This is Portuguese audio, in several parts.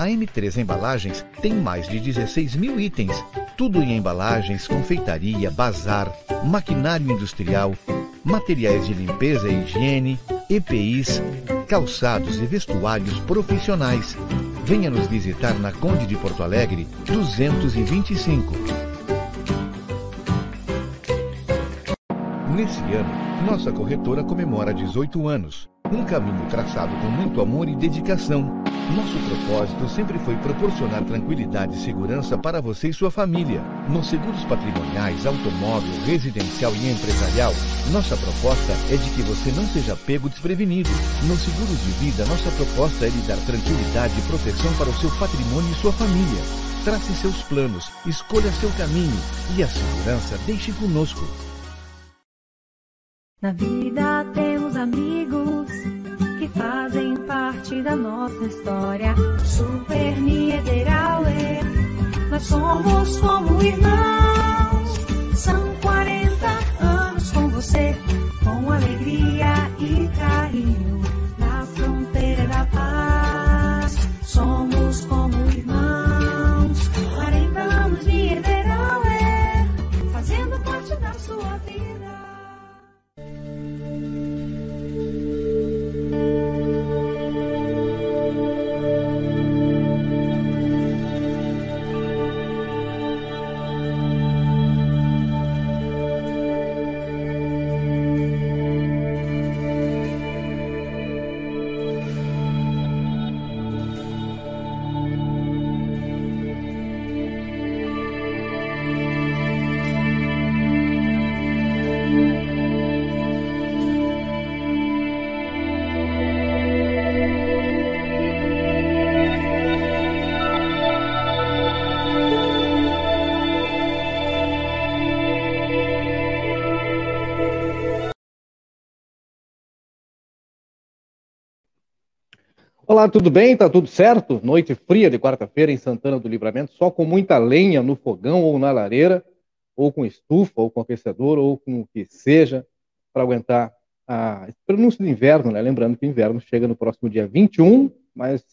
A M3 Embalagens tem mais de 16 mil itens, tudo em embalagens, confeitaria, bazar, maquinário industrial, materiais de limpeza e higiene, EPIs, calçados e vestuários profissionais. Venha nos visitar na Conde de Porto Alegre, 225. Nesse ano, nossa corretora comemora 18 anos. Um caminho traçado com muito amor e dedicação. Nosso propósito sempre foi proporcionar tranquilidade e segurança para você e sua família. Nos seguros patrimoniais, automóvel, residencial e empresarial, nossa proposta é de que você não seja pego desprevenido. Nos seguros de vida, nossa proposta é lhe dar tranquilidade e proteção para o seu patrimônio e sua família. Trace seus planos, escolha seu caminho e a segurança deixe conosco. Na vida temos amigos fazem parte da nossa história. Super Niederauer, nós somos como irmãos. São 40 anos com você, com alegria e carinho. Olá, tudo bem? Tá tudo certo? Noite fria de quarta-feira em Santana do Livramento, só com muita lenha no fogão ou na lareira, ou com estufa, ou com aquecedor, ou com o que seja, para aguentar a pronúncia do inverno, né? Lembrando que o inverno chega no próximo dia 21, mas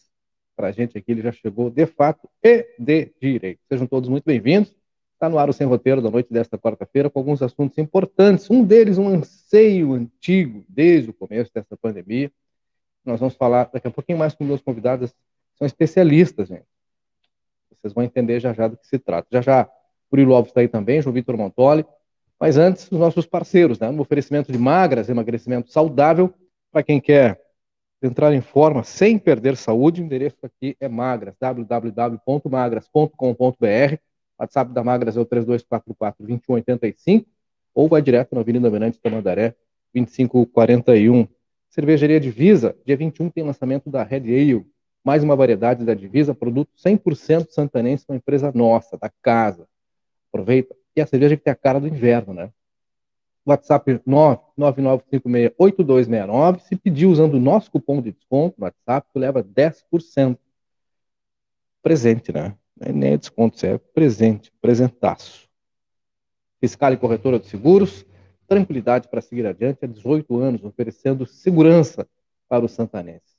para a gente aqui ele já chegou de fato e de direito. Sejam todos muito bem-vindos. Está no ar o Sem Roteiro da noite desta quarta-feira com alguns assuntos importantes. Um deles, um anseio antigo desde o começo dessa pandemia, nós vamos falar daqui a pouquinho mais com meus convidados, são especialistas, gente. Vocês vão entender já já do que se trata. Já já, Murilo Alves está aí também, João Vitor Montoli. Mas antes, os nossos parceiros, né? No oferecimento de magras, emagrecimento saudável, para quem quer entrar em forma sem perder saúde, o endereço aqui é magras, www.magras.com.br. WhatsApp da Magras é o 3244-2185, ou vai direto na Avenida Venantes Tamandaré, 2541. Cervejaria Divisa, dia 21 tem lançamento da Red Ale, mais uma variedade da Divisa, produto 100% santanense, uma empresa nossa, da casa. Aproveita. E a cerveja que tem a cara do inverno, né? WhatsApp 999568269. Se pedir usando o nosso cupom de desconto WhatsApp, tu leva 10%. Presente, né? Nem é desconto, é presente, presentaço. Fiscal e corretora de seguros, tranquilidade para seguir adiante há 18 anos, oferecendo segurança para o santanense.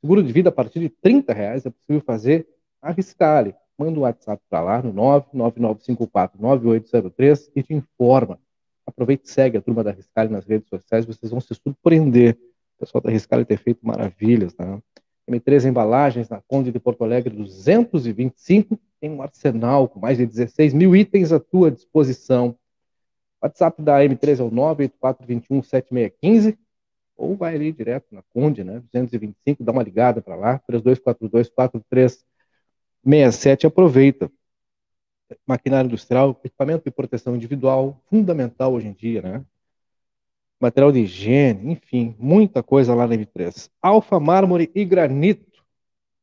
Seguro de vida a partir de R$ reais é possível fazer a Riscale. Manda um WhatsApp para lá no 999549803 e te informa. Aproveite e segue a turma da Riscale nas redes sociais, vocês vão se surpreender. O pessoal da Riscale tem feito maravilhas. Né? M3 Embalagens, na Conde de Porto Alegre 225, tem um arsenal com mais de 16 mil itens à tua disposição. WhatsApp da M3 é o 984217615, ou vai ali direto na Conde, né? 225, dá uma ligada para lá, 32424367, aproveita. Maquinário industrial, equipamento de proteção individual, fundamental hoje em dia, né? Material de higiene, enfim, muita coisa lá na M3. Alfa, mármore e granito.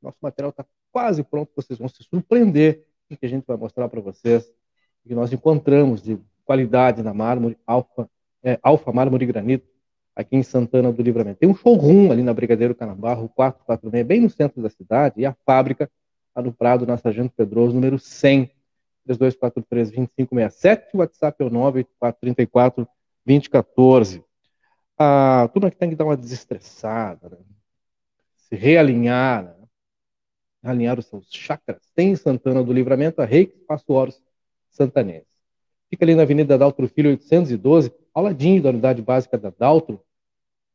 Nosso material está quase pronto, vocês vão se surpreender o que a gente vai mostrar para vocês, o que nós encontramos de qualidade na mármore, alfa, é, alfa mármore e granito, aqui em Santana do Livramento. Tem um showroom ali na Brigadeiro Canabarro, 446, bem no centro da cidade, e a fábrica está no Prado, na Sargento Pedroso, número 100, 3243-2567, o WhatsApp é o 98434-2014. A turma que tem que dar uma desestressada, né? se realinhar, né? alinhar os seus chakras, tem em Santana do Livramento a Reiki Espaço Horus Santanense. Fica ali na Avenida Daltro Filho 812, ao ladinho da unidade básica da Daltro.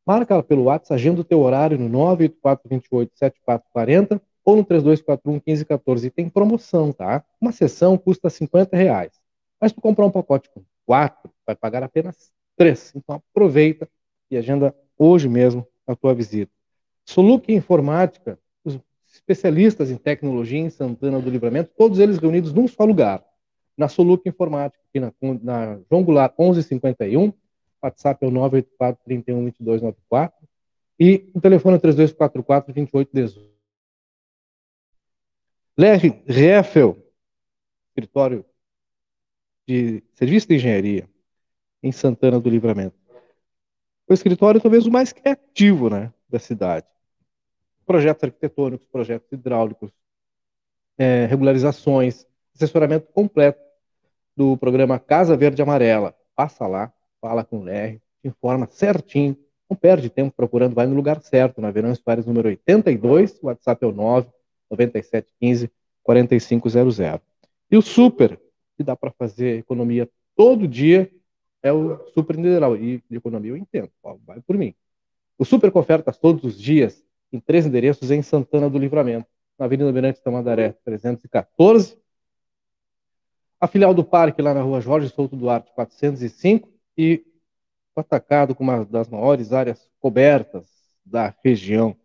Marca pelo WhatsApp, agenda o teu horário no 984287440 ou no 3241-1514. E tem promoção, tá? Uma sessão custa 50 reais. Mas tu comprar um pacote com quatro, vai pagar apenas três. Então aproveita e agenda hoje mesmo a tua visita. Soluque Informática, os especialistas em tecnologia em Santana do Livramento, todos eles reunidos num só lugar. Na Soluque Informática, aqui na, na João Goulart 1151, WhatsApp é o 984 31 2294 e o telefone é 3244 2818. Lerre Reffel, escritório de serviço de engenharia em Santana do Livramento. O escritório talvez o mais criativo né, da cidade. Projetos arquitetônicos, projetos hidráulicos, é, regularizações, assessoramento completo do programa Casa Verde Amarela. Passa lá, fala com o LR, te informa certinho, não perde tempo procurando, vai no lugar certo, na Verão Soares número 82, o WhatsApp é o 9 9715 4500. E o super, que dá para fazer economia todo dia, é o super mineral. E de economia eu entendo, ó, vai por mim. O super com ofertas todos os dias, em três endereços em Santana do Livramento, na Avenida Mirante Tamandaré, 314. A filial do parque lá na rua Jorge Souto Duarte, 405 e atacado com uma das maiores áreas cobertas da região.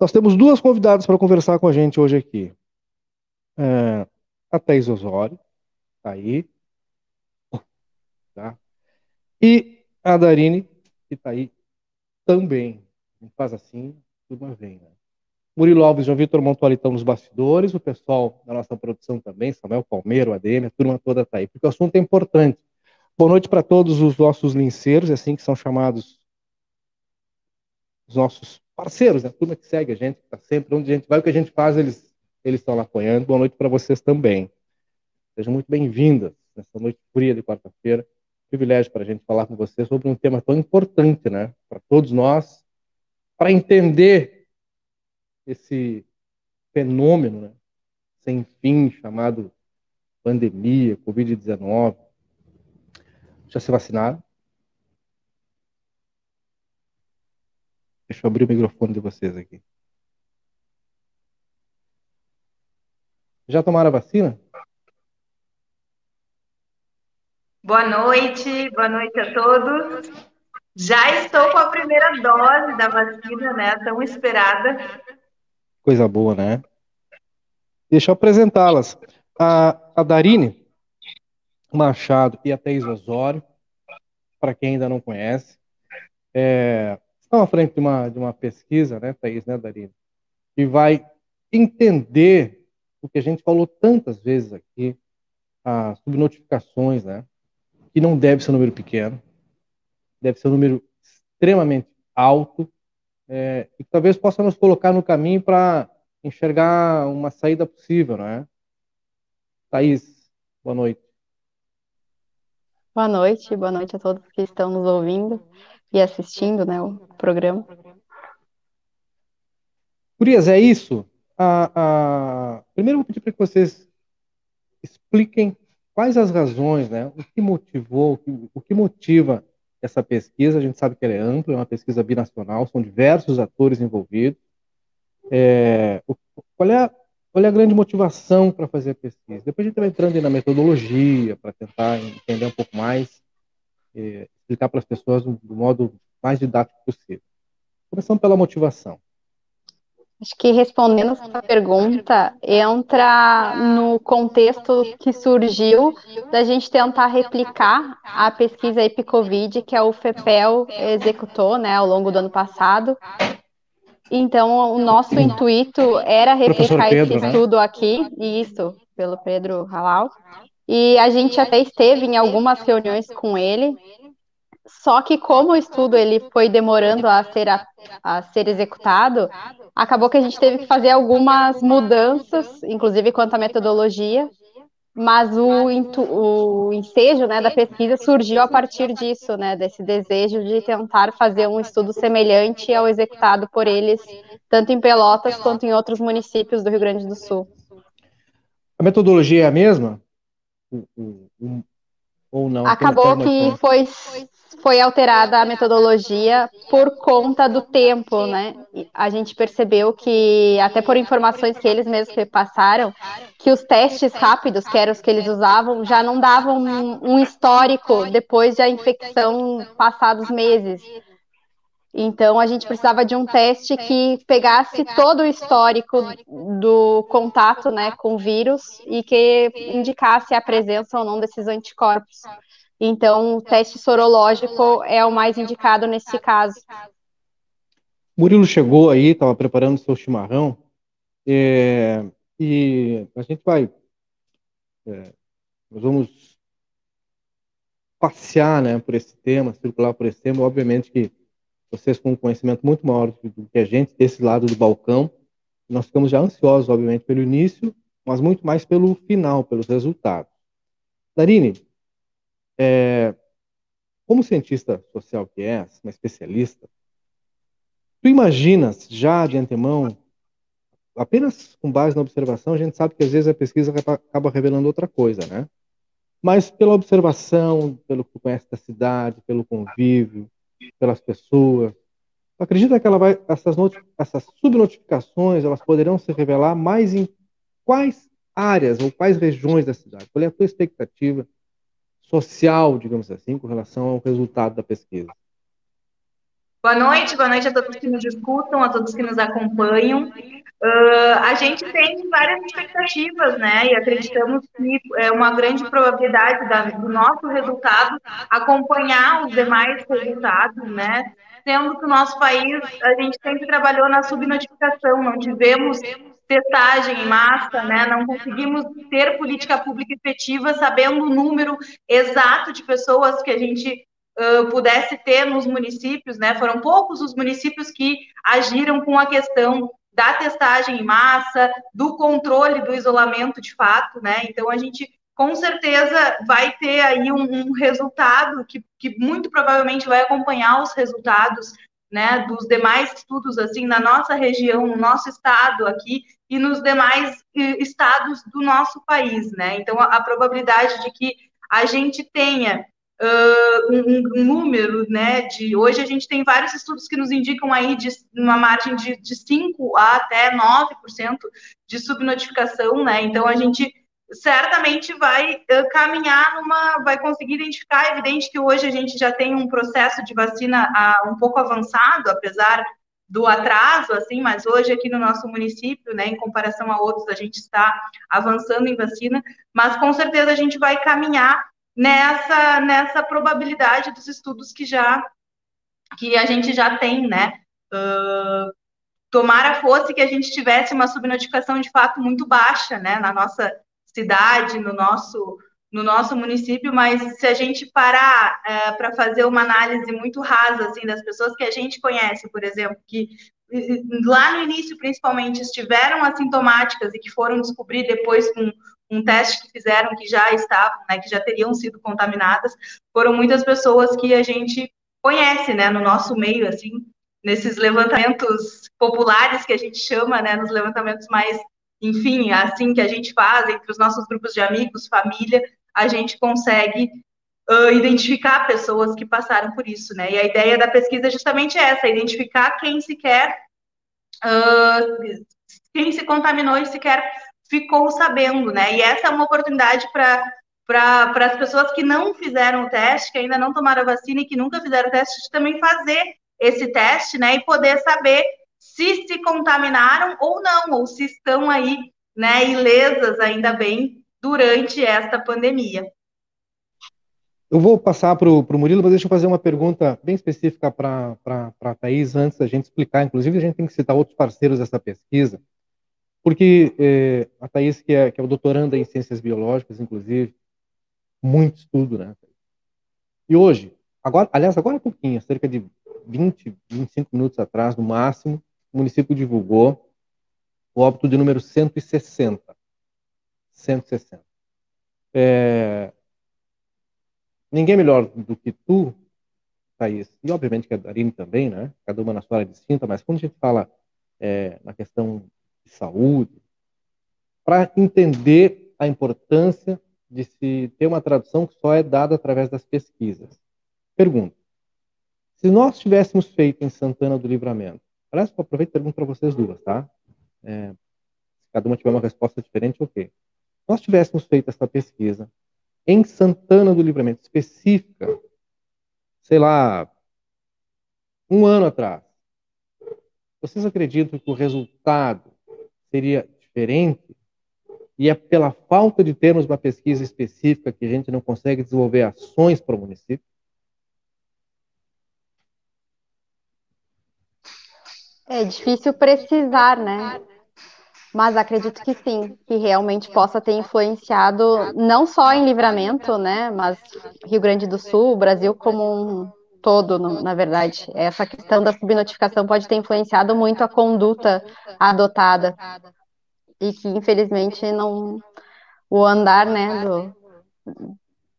Nós temos duas convidadas para conversar com a gente hoje aqui. É, a Thais Osório, tá aí. Tá? E a Darine, que está aí também. Faz assim, turma vem. Né? Murilo Alves, João Vitor Montoli estão nos bastidores, o pessoal da nossa produção também, Samuel Palmeiro, ADM, a turma toda está aí, porque o assunto é importante. Boa noite para todos os nossos linceiros, é assim que são chamados os nossos parceiros, né? a turma que segue a gente, está sempre onde a gente vai, o que a gente faz, eles, eles estão lá apoiando. Boa noite para vocês também. Sejam muito bem-vindas nessa noite fria de quarta-feira. Privilégio para a gente falar com vocês sobre um tema tão importante, né? Para todos nós, para entender esse fenômeno né? sem fim chamado pandemia, Covid-19, já se vacinaram? Deixa eu abrir o microfone de vocês aqui. Já tomaram a vacina? Boa noite, boa noite a todos. Já estou com a primeira dose da vacina, né? Tão esperada. Coisa boa, né? Deixa eu apresentá-las. A, a Darine Machado e a Thais Osório, para quem ainda não conhece, é, estão à frente de uma, de uma pesquisa, né, Thaís, né, Darina, que vai entender o que a gente falou tantas vezes aqui, as subnotificações, né, que não deve ser um número pequeno, deve ser um número extremamente alto, é, e que talvez possa nos colocar no caminho para enxergar uma saída possível, não é? Thaís, boa noite. Boa noite, boa noite a todos que estão nos ouvindo e assistindo né, o programa. Gurias, é isso? Ah, ah, primeiro eu vou pedir para que vocês expliquem quais as razões, né, o que motivou, o que, o que motiva essa pesquisa. A gente sabe que ela é ampla, é uma pesquisa binacional, são diversos atores envolvidos. É, qual é a qual é a grande motivação para fazer a pesquisa? Depois a gente vai entrando na metodologia, para tentar entender um pouco mais, eh, explicar para as pessoas do, modo mais didático possível. Começando pela motivação. Acho que respondendo essa pergunta, entra no contexto que surgiu da gente tentar replicar a pesquisa EpiCovid, que é o FEPEL executou né, ao longo do ano passado, então, o nosso intuito era replicar Pedro, esse né? estudo aqui, isso, pelo Pedro Halal. E a gente até esteve em algumas reuniões com ele, só que como o estudo ele foi demorando a ser, a, a ser executado, acabou que a gente teve que fazer algumas mudanças, inclusive quanto à metodologia, mas o, o ensejo né, da pesquisa surgiu a partir disso, né, desse desejo de tentar fazer um estudo semelhante ao executado por eles, tanto em Pelotas quanto em outros municípios do Rio Grande do Sul. A metodologia é a mesma? Ou não? Acabou que foi, foi alterada a metodologia por conta do tempo, né? A gente percebeu que, até por informações que eles mesmos repassaram, que os testes rápidos, que eram os que eles usavam, já não davam um, histórico depois da infecção passados meses. Então, a gente precisava de um teste que pegasse todo o histórico do contato né, com o vírus e que indicasse a presença ou não desses anticorpos. Então, o teste sorológico é o mais indicado nesse caso. Murilo chegou aí, estava preparando seu chimarrão, é, e a gente vai. É, nós vamos passear né, por esse tema, circular por esse tema. Obviamente que vocês com um conhecimento muito maior do que a gente desse lado do balcão. Nós ficamos já ansiosos, obviamente, pelo início, mas muito mais pelo final, pelos resultados. Darine, é, como cientista social que é, uma especialista, tu imaginas já de antemão, apenas com base na observação, a gente sabe que às vezes a pesquisa acaba revelando outra coisa, né? Mas pela observação, pelo que tu conhece da cidade, pelo convívio, pelas pessoas. Acredita que vai, essas, essas subnotificações elas poderão se revelar mais em quais áreas ou quais regiões da cidade? Qual é a tua expectativa social, digamos assim, com relação ao resultado da pesquisa? Boa noite, boa noite a todos que nos escutam, a todos que nos acompanham. Uh, a gente tem várias expectativas, né? E acreditamos que é uma grande probabilidade da, do nosso resultado acompanhar os demais resultados, né? Sendo que o nosso país, a gente sempre trabalhou na subnotificação, não tivemos testagem em massa, né? Não conseguimos ter política pública efetiva sabendo o número exato de pessoas que a gente uh, pudesse ter nos municípios, né? Foram poucos os municípios que agiram com a questão da testagem em massa, do controle do isolamento de fato, né? Então a gente com certeza vai ter aí um, um resultado que, que, muito provavelmente vai acompanhar os resultados né, dos demais estudos assim na nossa região, no nosso estado aqui e nos demais estados do nosso país, né? Então a, a probabilidade de que a gente tenha uh, um, um, número, né, de hoje a gente tem vários estudos que nos indicam aí de uma margem de, de 5 a até 9% de subnotificação, né, então a gente certamente vai uh, caminhar numa, vai conseguir identificar, é evidente que hoje a gente já tem um processo de vacina uh, um pouco avançado, apesar do atraso, assim, mas hoje aqui no nosso município, né, em comparação a outros, a gente está avançando em vacina, mas com certeza a gente vai caminhar nessa, nessa probabilidade dos estudos que já que a gente já tem, né? Uh, tomara fosse que a gente tivesse uma subnotificação de fato muito baixa, né, na nossa cidade, no nosso no nosso município, mas se a gente parar é, para fazer uma análise muito rasa assim das pessoas que a gente conhece, por exemplo, que lá no início principalmente estiveram assintomáticas e que foram descobrir depois com um teste que fizeram que já estavam, né, que já teriam sido contaminadas, foram muitas pessoas que a gente conhece, né, no nosso meio, assim, nesses levantamentos populares que a gente chama, né, nos levantamentos mais, enfim, assim que a gente faz entre os nossos grupos de amigos, família, a gente consegue uh, identificar pessoas que passaram por isso, né? E a ideia da pesquisa é justamente essa, identificar quem sequer uh, quem se contaminou e sequer ficou sabendo, né? E essa é uma oportunidade para para as pessoas que não fizeram o teste, que ainda não tomaram a vacina e que nunca fizeram o teste, de também fazer esse teste, né? E poder saber se se contaminaram ou não, ou se estão aí, né, ilesas, ainda bem, durante esta pandemia. Eu vou passar para o Murilo, mas deixa eu fazer uma pergunta bem específica para a Thais antes da gente explicar. Inclusive, a gente tem que citar outros parceiros dessa pesquisa, porque é, a Thais, que é, que é doutoranda em ciências biológicas, inclusive, muito estudo, né? E hoje, agora, aliás, agora é pouquinho, cerca de 20, 25 minutos atrás, no máximo, o município divulgou o óbito de número 160. 160. É... Ninguém melhor do que tu, Thaís, e obviamente que a Darine também, né? Cada uma na sua área distinta, mas quando a gente fala é, na questão de saúde, para entender a importância de se ter uma tradução que só é dada através das pesquisas. Pergunta: se nós tivéssemos feito em Santana do Livramento, aliás, eu aproveito e pergunto para vocês duas, tá? É, se cada uma tiver uma resposta diferente, ok. Nós tivéssemos feito essa pesquisa em Santana do Livramento, específica, sei lá, um ano atrás, vocês acreditam que o resultado seria diferente? E é pela falta de termos uma pesquisa específica que a gente não consegue desenvolver ações para o município? É difícil precisar, né? Mas acredito que sim, que realmente possa ter influenciado não só em Livramento, né, mas Rio Grande do Sul, Brasil como um todo, na verdade. Essa questão da subnotificação pode ter influenciado muito a conduta adotada e que infelizmente não o andar, né, do,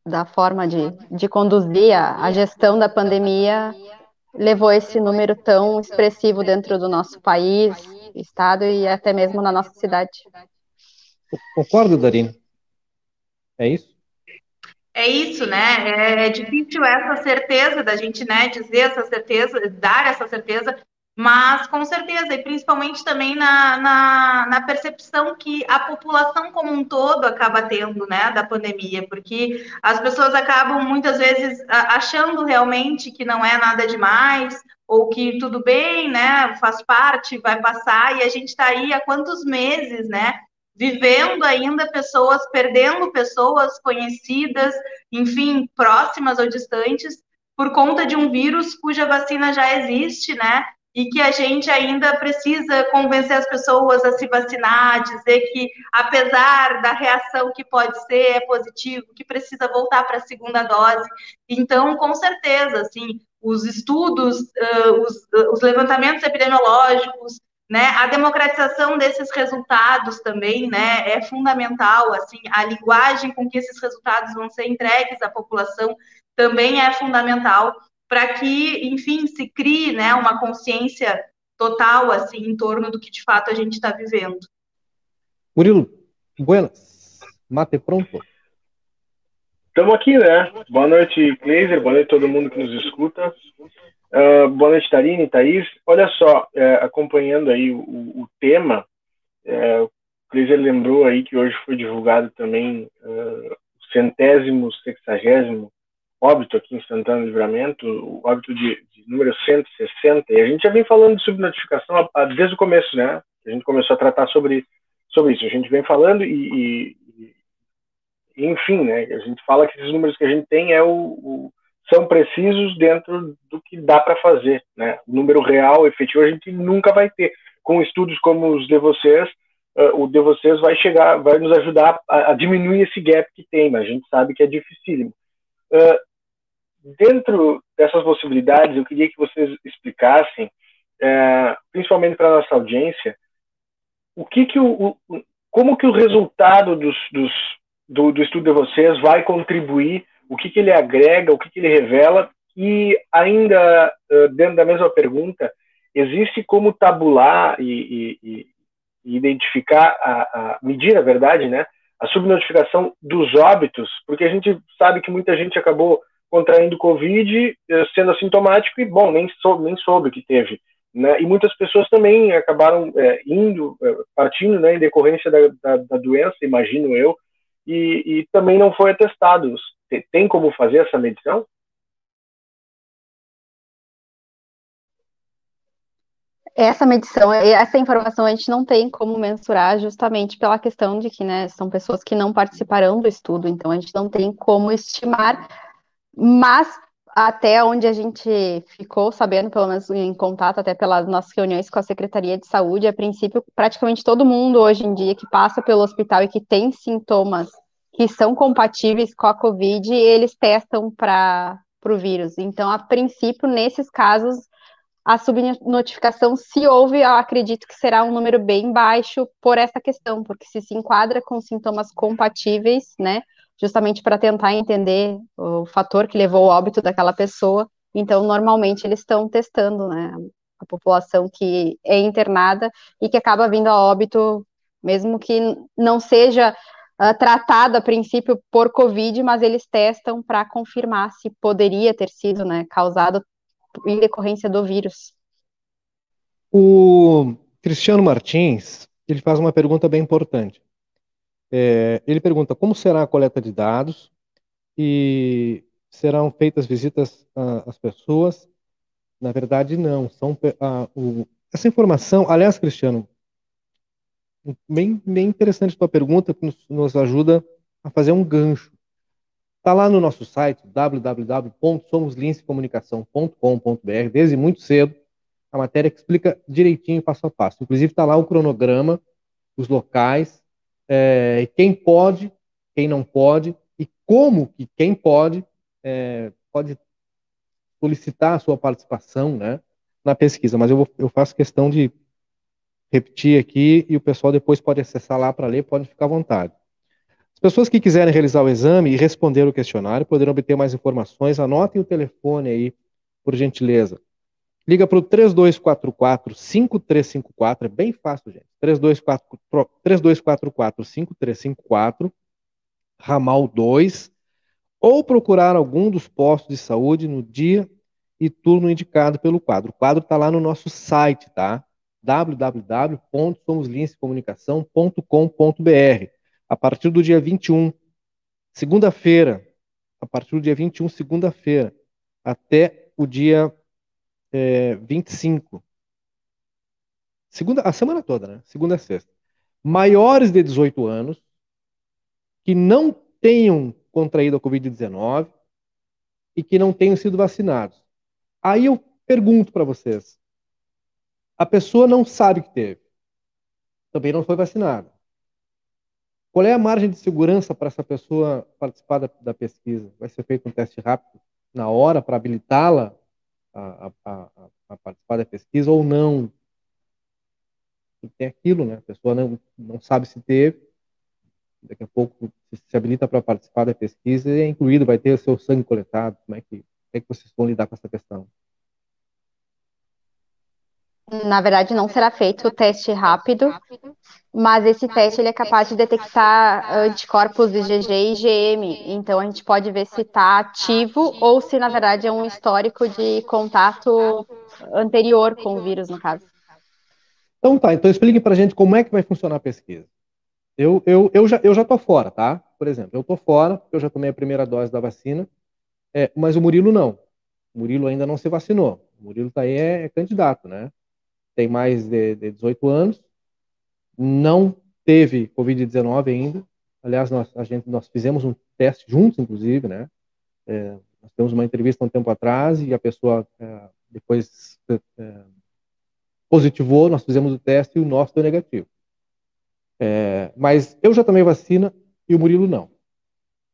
da forma de, de conduzir a, a gestão da pandemia levou esse número tão expressivo dentro do nosso país, estado e até mesmo na nossa cidade. Concordo, Darine. É isso? É isso, né? É, é difícil essa certeza da gente, né, dizer essa certeza, dar essa certeza, mas com certeza, e principalmente também na, na, na, percepção que a população como um todo acaba tendo, né, da pandemia, porque as pessoas acabam muitas vezes achando realmente que não é nada demais, ou que tudo bem, né, faz parte, vai passar, e a gente está aí há quantos meses, né, vivendo ainda pessoas, perdendo pessoas conhecidas, enfim, próximas ou distantes, por conta de um vírus cuja vacina já existe, né? E que a gente ainda precisa convencer as pessoas a se vacinar, dizer que, apesar da reação que pode ser, é positivo, que precisa voltar para a segunda dose. Então, com certeza, assim, os estudos, uh, os, os levantamentos epidemiológicos, né? A democratização desses resultados também, né, é fundamental, assim, a linguagem com que esses resultados vão ser entregues à população também é fundamental para que, enfim, se crie, né, uma consciência total, assim, em torno do que de fato a gente está vivendo. Murilo, buenas, mate pronto. Estamos aqui, né? Boa noite, Kleiser, boa noite a todo mundo que nos escuta. Uh, boa noite, Tarine, Thaís. Olha só, é, acompanhando aí o, o tema, é, o Cleiser lembrou aí que hoje foi divulgado também uh, o centésimo, sexagésimo óbito aqui em Santana do Livramento, o óbito de, de, número 160, e a gente já vem falando de subnotificação desde o começo, né? A gente começou a tratar sobre, sobre isso. A gente vem falando e, e, e enfim, né? A gente fala que esses números que a gente tem é o, o são precisos dentro do que dá para fazer. Né? O número real, efetivo, a gente nunca vai ter. Com estudos como os de vocês, uh, o de vocês vai chegar, vai nos ajudar a, a, diminuir esse gap que tem, mas a gente sabe que é dificílimo. Uh, dentro dessas possibilidades, eu queria que vocês explicassem, uh, principalmente para a nossa audiência, o que que o, o, como que o resultado dos, dos, do, do estudo de vocês vai contribuir o que, que ele agrega, o que, que ele revela, e ainda dentro da mesma pergunta, existe como tabular e, e, e identificar, a, a, medir, na verdade, né, a subnotificação dos óbitos, porque a gente sabe que muita gente acabou contraindo Covid sendo assintomático e, bom, nem soube, nem soube que teve. Né? E muitas pessoas também acabaram é, indo, partindo né, em decorrência da, da, da doença, imagino eu, e, e, também não foi atestado. Tem como fazer essa medição? Essa medição, essa informação a gente não tem como mensurar justamente pela questão de que, né, são pessoas que não participarão do estudo, então a gente não tem como estimar, mas até onde a gente ficou sabendo, pelo menos em contato, até pelas nossas reuniões com a Secretaria de Saúde, a princípio, praticamente todo mundo hoje em dia que passa pelo hospital e que tem sintomas que são compatíveis com a Covid, eles testam para o vírus. Então, a princípio, nesses casos, a subnotificação, se houve, eu acredito que será um número bem baixo por essa questão, porque se se enquadra com sintomas compatíveis, né, justamente para tentar entender o fator que levou ao óbito daquela pessoa. Então, normalmente eles estão testando, né, a população que é internada e que acaba vindo a óbito, mesmo que não seja uh, tratada a princípio por Covid, mas eles testam para confirmar se poderia ter sido, né, causado em decorrência do vírus. O Cristiano Martins, ele faz uma pergunta bem importante. É, ele pergunta como será a coleta de dados e serão feitas visitas às pessoas. Na verdade, não. São, a, o, essa informação, aliás, Cristiano, bem, bem interessante a tua pergunta, que nos, nos ajuda a fazer um gancho. Está lá no nosso site, www.somoslincecomunicação.com.br, desde muito cedo, a matéria que explica direitinho, passo a passo. Inclusive, está lá o cronograma, os locais, é, quem pode, quem não pode, e como que quem pode é, pode solicitar a sua participação né, na pesquisa. Mas eu, vou, eu faço questão de repetir aqui e o pessoal depois pode acessar lá para ler, pode ficar à vontade. As pessoas que quiserem realizar o exame e responder o questionário poderão obter mais informações. Anotem o telefone aí, por gentileza. Liga para o 3244-5354, é bem fácil, gente. 3244-5354, ramal 2, ou procurar algum dos postos de saúde no dia e turno indicado pelo quadro. O quadro está lá no nosso site, tá? www.somoslincecomunicação.com.br. A partir do dia 21, segunda-feira, a partir do dia 21, segunda-feira, até o dia é, 25. Segunda, a semana toda, né? Segunda a sexta. Maiores de 18 anos que não tenham contraído a Covid-19 e que não tenham sido vacinados. Aí eu pergunto para vocês: a pessoa não sabe que teve, também não foi vacinada. Qual é a margem de segurança para essa pessoa participar da, da pesquisa? Vai ser feito um teste rápido na hora para habilitá-la a, a, a, participar da pesquisa ou não. Tem aquilo, né? A pessoa não, não sabe se teve, daqui a pouco se habilita para participar da pesquisa e é incluído, vai ter o seu sangue coletado. Como é que, como é que vocês vão lidar com essa questão? Na verdade, não será feito o teste rápido, mas esse teste ele é capaz de detectar anticorpos IgG e IgM. Então, a gente pode ver se está ativo ou se, na verdade, é um histórico de contato anterior com o vírus, no caso. Então tá, então explique para a gente como é que vai funcionar a pesquisa. Eu, eu, eu, já, eu já tô fora, tá? Por exemplo, eu tô fora, porque eu já tomei a primeira dose da vacina, é, mas o Murilo não. O Murilo ainda não se vacinou. O Murilo tá aí, é, é candidato, né? Tem mais de, de 18 anos, não teve Covid-19 ainda. Aliás, nós, a gente, nós fizemos um teste juntos, inclusive, né? É, nós temos uma entrevista um tempo atrás e a pessoa é, depois é, positivou, nós fizemos o teste e o nosso deu negativo. É, mas eu já tomei vacina e o Murilo não.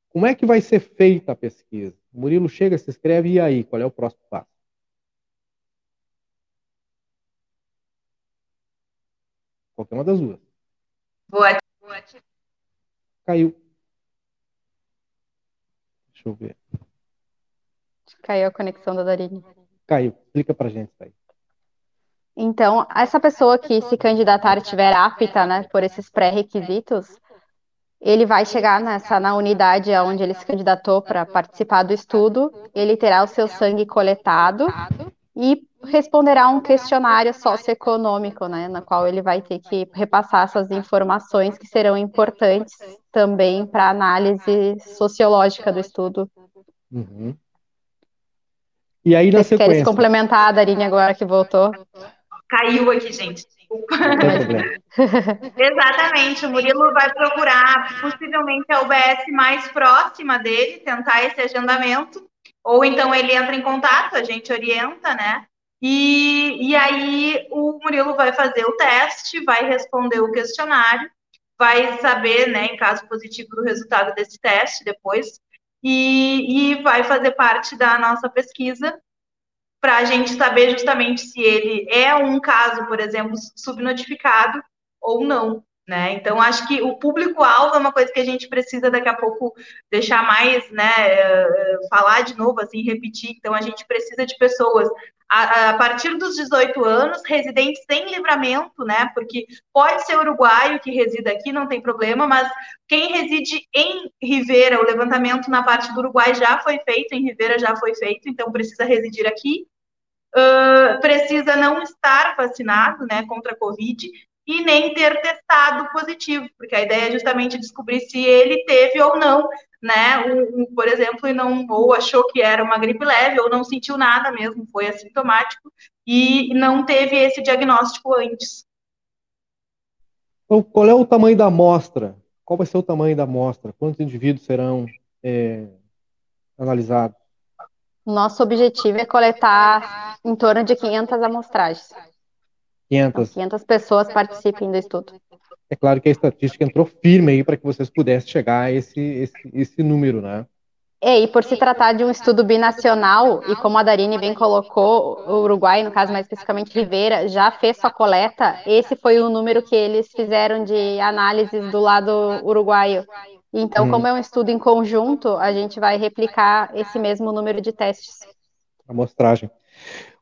Como é que vai ser feita a pesquisa? O Murilo chega, se inscreve e aí? Qual é o próximo passo? Qualquer uma das duas. Boa. Caiu. Deixa eu ver. Caiu a conexão da Darine. Caiu. Explica pra gente isso aí. Então, essa pessoa que se candidatar estiver apta, né, por esses pré-requisitos, ele vai chegar nessa na unidade onde ele se candidatou para participar do estudo, ele terá o seu sangue coletado e responderá um questionário socioeconômico, né, na qual ele vai ter que repassar essas informações que serão importantes também para a análise sociológica do estudo. Uhum. E aí na Vocês sequência... Queres complementar, Darine, agora que voltou? Caiu aqui, gente. Exatamente, o Murilo vai procurar possivelmente a UBS mais próxima dele, tentar esse agendamento, ou então ele entra em contato, a gente orienta, né? E, e aí o Murilo vai fazer o teste, vai responder o questionário, vai saber, né, em caso positivo, do resultado desse teste depois, e, e vai fazer parte da nossa pesquisa para a gente saber justamente se ele é um caso, por exemplo, subnotificado ou não. Né? Então, acho que o público-alvo é uma coisa que a gente precisa daqui a pouco deixar mais, né, eh, falar de novo, assim, repetir. Então, a gente precisa de pessoas a, a, partir dos 18 anos, residentes sem livramento, né? Porque pode ser uruguaio que resida aqui, não tem problema, mas quem reside em Rivera, o levantamento na parte do Uruguai já foi feito, em Rivera já foi feito, então precisa residir aqui. Uh, precisa não estar vacinado, né, contra a Covid e nem ter testado positivo, porque a ideia é justamente descobrir se ele teve ou não, né, um, um, por exemplo, e não ou achou que era uma gripe leve ou não sentiu nada mesmo, foi assintomático e não teve esse diagnóstico antes. Então, qual é o tamanho da amostra? Qual vai ser o tamanho da amostra? Quantos indivíduos serão é, analisados? Nosso objetivo é coletar em torno de 500 amostragens. 500. 500 pessoas participem do estudo. É claro que a estatística entrou firme aí para que vocês pudessem chegar a esse, esse, esse número, né? É, e por se tratar de um estudo binacional, e como a Darine bem colocou, o Uruguai, no caso mais especificamente Rivera, já fez sua coleta, esse foi o número que eles fizeram de análises do lado uruguaio. Então, hum. como é um estudo em conjunto, a gente vai replicar esse mesmo número de testes. Amostragem.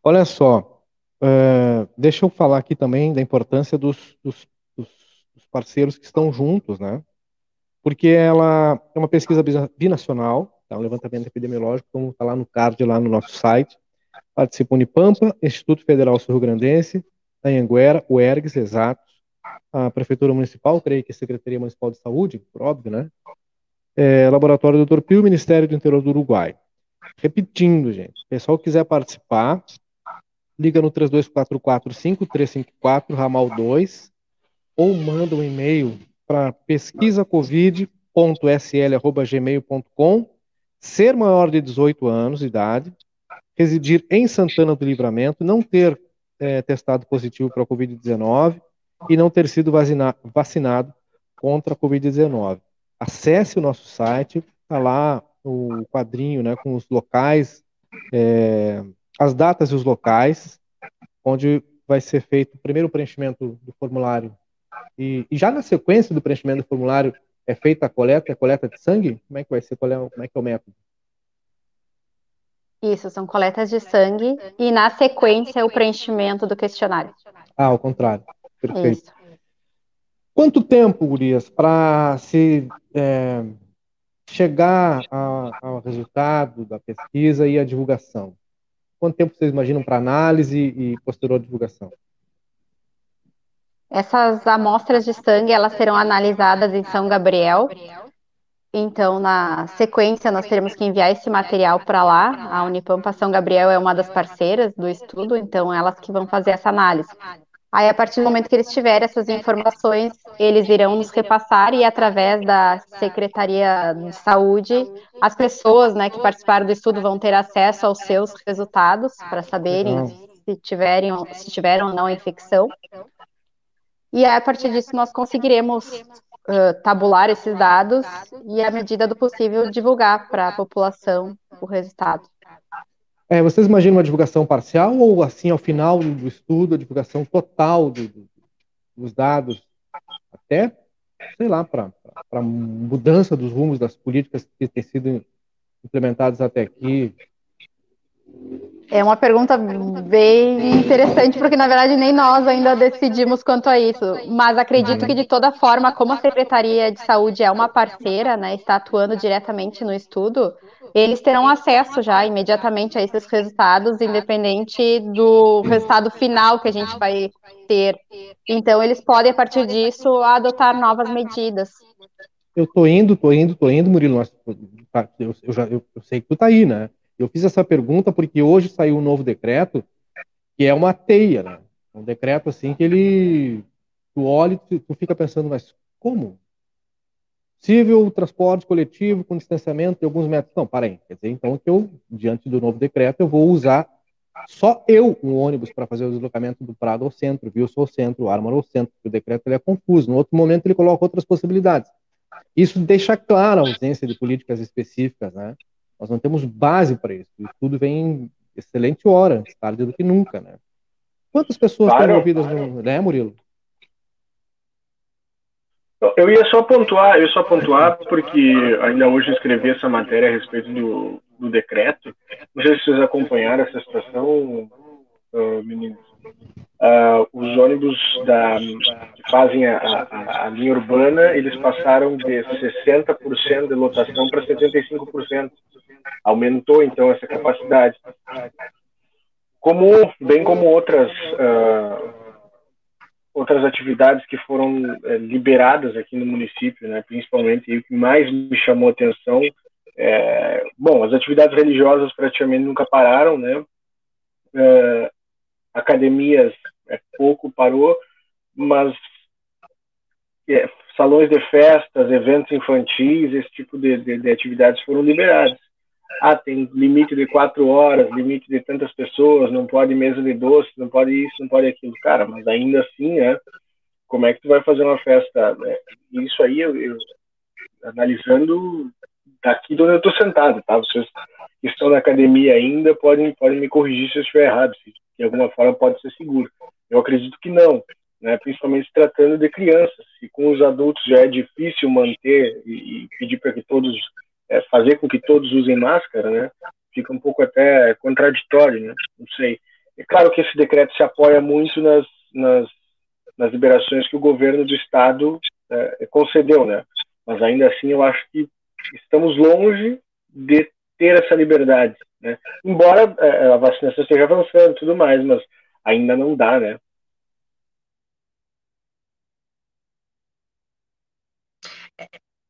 Olha só, Uh, deixa eu falar aqui também da importância dos, dos, dos, parceiros que estão juntos, né? Porque ela é uma pesquisa binacional, tá? um levantamento epidemiológico, como está lá no card, lá no nosso site. Participa Unipampa, Instituto Federal Sul-Rio-Grandense, a Anhanguera, o ERGS, exatos, a Prefeitura Municipal, creio que a Secretaria Municipal de Saúde, por óbvio, né? É, Laboratório do Dr. Pio, Ministério do Interior do Uruguai. Repetindo, gente, o pessoal quiser participar, liga no 3244-5354, ramal 2, ou manda um e-mail para pesquisacovid.sl.gmail.com, ser maior de 18 anos de idade, residir em Santana do Livramento, não ter é, testado positivo para a Covid-19 e não ter sido vacina vacinado contra a Covid-19. Acesse o nosso site, está lá o quadrinho né, com os locais é, as datas e os locais, onde vai ser feito o primeiro preenchimento do formulário. E, e, já na sequência do preenchimento do formulário é feita a coleta, a coleta de sangue? Como é que vai ser? Qual é, como é que é o método? Isso, são coletas de sangue e na sequência o preenchimento do questionário. Ah, ao contrário. Perfeito. Isso. Quanto tempo, Gurias, para se é, chegar a, ao resultado da pesquisa e a divulgação? Quanto tempo vocês imaginam para análise e posterior divulgação? Essas amostras de sangue, elas serão analisadas em São Gabriel. Então, na sequência, nós teremos que enviar esse material para lá. A Unipampa São Gabriel é uma das parceiras do estudo, então elas que vão fazer essa análise. Aí, a partir do momento que eles tiverem essas informações, eles irão nos repassar e, através da Secretaria de Saúde, as pessoas né, que participaram do estudo vão ter acesso aos seus resultados para saberem se, tiverem, se tiveram ou não a infecção. E a partir disso, nós conseguiremos uh, tabular esses dados e, à medida do possível, divulgar para a população o resultado. É, vocês imaginam uma divulgação parcial ou assim ao final do estudo a divulgação total do, do, dos dados? Até sei lá para mudança dos rumos das políticas que têm sido implementadas até aqui é uma pergunta bem interessante, porque na verdade nem nós ainda decidimos quanto a isso. Mas acredito que de toda forma, como a Secretaria de Saúde é uma parceira, né, está atuando diretamente no estudo, eles terão acesso já imediatamente a esses resultados, independente do resultado final que a gente vai ter. Então, eles podem, a partir disso, adotar novas medidas. Eu tô indo, tô indo, tô indo, Murilo. Eu, eu, já, eu, eu sei que tu tá aí, né? Eu fiz essa pergunta porque hoje saiu um novo decreto que é uma teia, né? Um decreto assim que ele tu olha e tu fica pensando, mas como? Possível transporte coletivo com distanciamento de alguns metros. Não, para aí. Quer dizer, então que eu, diante do novo decreto, eu vou usar só eu um ônibus para fazer o deslocamento do Prado ao centro, viu? Sou centro, Armor ao centro. O decreto ele é confuso. No outro momento ele coloca outras possibilidades. Isso deixa clara a ausência de políticas específicas, né? Nós não temos base para isso. O estudo vem em excelente hora, tarde do que nunca, né? Quantas pessoas claro, estão envolvidas claro. no, né, Murilo? Eu ia só pontuar, eu só pontuar porque ainda hoje escrevi essa matéria a respeito do, do decreto. Não sei se vocês acompanharam essa situação, uh, meninos. Uh, os ônibus da, que fazem a, a, a, linha urbana, eles passaram de 60% de lotação para 75%. Aumentou, então, essa capacidade. Como, bem como outras uh, outras atividades que foram é, liberadas aqui no município, né? Principalmente e o que mais me chamou a atenção, é, bom, as atividades religiosas praticamente nunca pararam, né? Academias é, pouco parou, mas é, salões de festas, eventos infantis, esse tipo de, de, de atividades foram liberados ah, tem limite de quatro horas, limite de tantas pessoas, não pode mesa de doce, não pode isso, não pode aquilo. Cara, mas ainda assim, né? Como é que tu vai fazer uma festa? Né? Isso aí, eu, eu, analisando daqui de onde eu estou sentado, tá? Vocês que estão na academia ainda podem, podem me corrigir se eu estiver errado, se de alguma forma pode ser seguro. Eu acredito que não, né? principalmente se tratando de crianças. Se com os adultos já é difícil manter e, e pedir para que todos é, fazer com que todos usem máscara, né? Fica um pouco até contraditório, né? Não sei. É claro que esse decreto se apoia muito nas, nas, nas liberações que o governo do estado é, concedeu, né? Mas ainda assim eu acho que estamos longe de ter essa liberdade, né? Embora é, a vacinação esteja avançando e tudo mais, mas ainda não dá, né?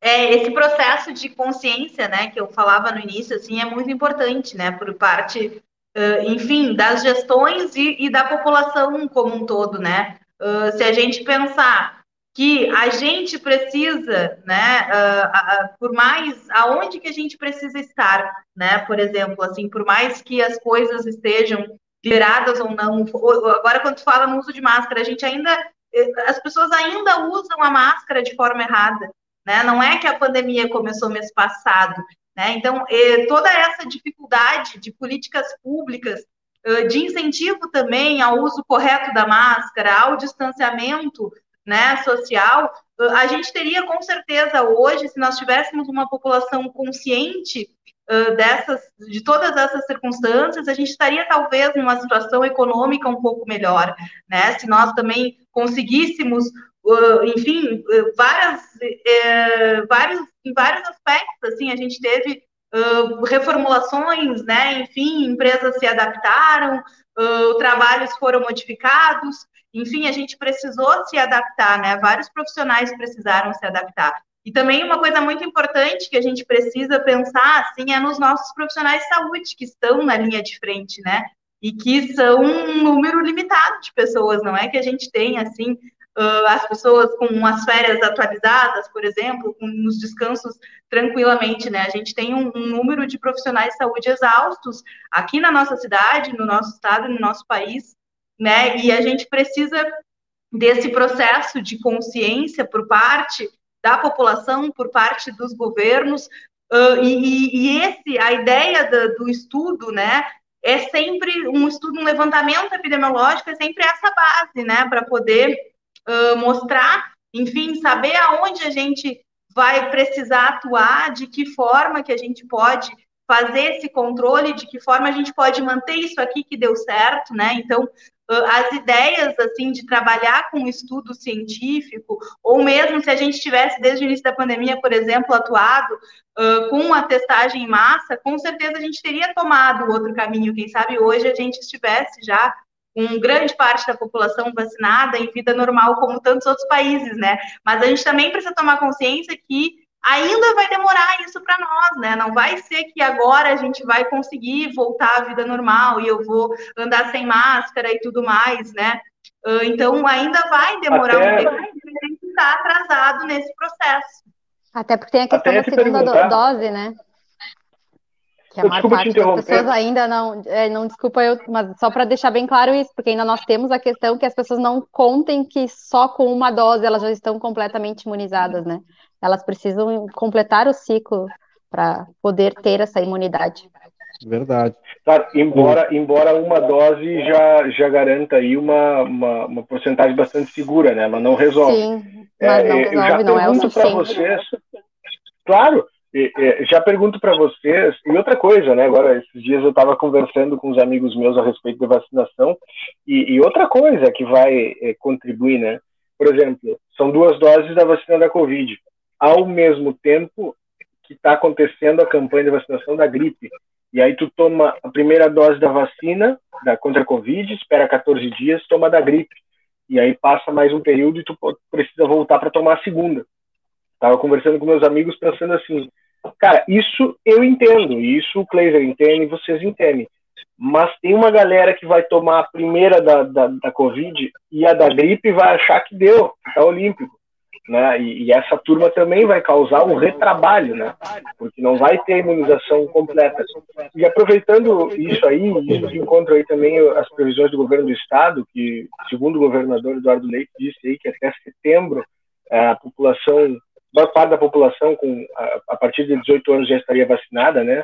É, esse processo de consciência, né, que eu falava no início, assim, é muito importante, né, por parte, uh, enfim, das gestões e, e, da população como um todo, né. Uh, se a gente pensar que a gente precisa, né, uh, por mais aonde que a gente precisa estar, né, por exemplo, assim, por mais que as coisas estejam liberadas ou não, agora quando fala no uso de máscara, a gente ainda, eh, as pessoas ainda usam a máscara de forma errada, né? Não é que a pandemia começou mês passado, né? Então, toda essa dificuldade de políticas públicas, de incentivo também ao uso correto da máscara, ao distanciamento né, social, a gente teria com certeza hoje, se nós tivéssemos uma população consciente dessas, de todas essas circunstâncias, a gente estaria talvez numa situação econômica um pouco melhor, né? Se nós também conseguíssemos uh, enfim, uh, várias, uh, vários, em vários aspectos, assim, a gente teve reformulações, né, enfim, empresas se adaptaram, trabalhos foram modificados, enfim, a gente precisou se adaptar, né, vários profissionais precisaram se adaptar. E também uma coisa muito importante que a gente precisa pensar, assim, é nos nossos profissionais de saúde que estão na linha de frente, né? E que são um número limitado de pessoas, não é que a gente tem, assim, as pessoas com as férias atualizadas, por exemplo, com os descansos tranquilamente, né? A gente tem um, um, número de profissionais de saúde exaustos aqui na nossa cidade, no nosso estado, no nosso país, né? E a gente precisa desse processo de consciência por parte da população, por parte dos governos, uh, e, e, esse, a ideia do, do estudo, né, é sempre um estudo, um levantamento epidemiológico, é sempre essa base, né, para poder uh, mostrar, enfim, saber aonde a gente vai precisar atuar, de que forma que a gente pode fazer esse controle, de que forma a gente pode manter isso aqui que deu certo, né? Então, as ideias assim de trabalhar com estudo científico, ou mesmo se a gente tivesse desde o início da pandemia, por exemplo, atuado uh, com a testagem em massa, com certeza a gente teria tomado outro caminho. Quem sabe hoje a gente estivesse já com grande parte da população vacinada em vida normal, como tantos outros países, né? Mas a gente também precisa tomar consciência que ainda vai demorar isso para nós, né? Não vai ser que agora a gente vai conseguir voltar à vida normal e eu vou andar sem máscara e tudo mais, né? Ah, então ainda vai demorar Até... um tempo, a gente está atrasado nesse processo. Até porque tem a questão Até da segunda perguntar... dose, né? Que a maior parte das pessoas ainda não, é, não desculpa eu, mas só para deixar bem claro isso, porque ainda nós temos a questão que as pessoas não contem que só com uma dose elas já estão completamente imunizadas, né? Elas precisam completar o ciclo para poder ter essa imunidade. Verdade. Claro, embora, embora uma dose já, já garanta aí uma, uma, uma porcentagem bastante segura, né? Ela não resolve. Sim, mas não É, resolve, eu já não é o suficiente. vocês, claro, é, é, já pergunto para vocês, e outra coisa, né? Agora, esses dias eu estava conversando com uns amigos meus a respeito da vacinação, e, e outra coisa que vai é, contribuir, né? Por exemplo, são duas doses da vacina da Covid, ao mesmo tempo que está acontecendo a campanha de vacinação da gripe. E aí tu toma a primeira dose da vacina da, contra a Covid, espera 14 dias, toma da gripe. E aí passa mais um período e tu precisa voltar para tomar a segunda. Tava conversando com meus amigos pensando assim, cara, isso eu entendo, isso o Kleiser entende vocês entendem. Mas tem uma galera que vai tomar a primeira da, da, da Covid e a da gripe vai achar que deu, tá olímpico. Né? E, e essa turma também vai causar um retrabalho, né? Porque não vai ter imunização completa. E aproveitando isso aí, isso de encontro aí também as previsões do governo do estado, que segundo o governador Eduardo Leite disse aí que até setembro eh, a população, maior parte da população com a, a partir de 18 anos já estaria vacinada, né?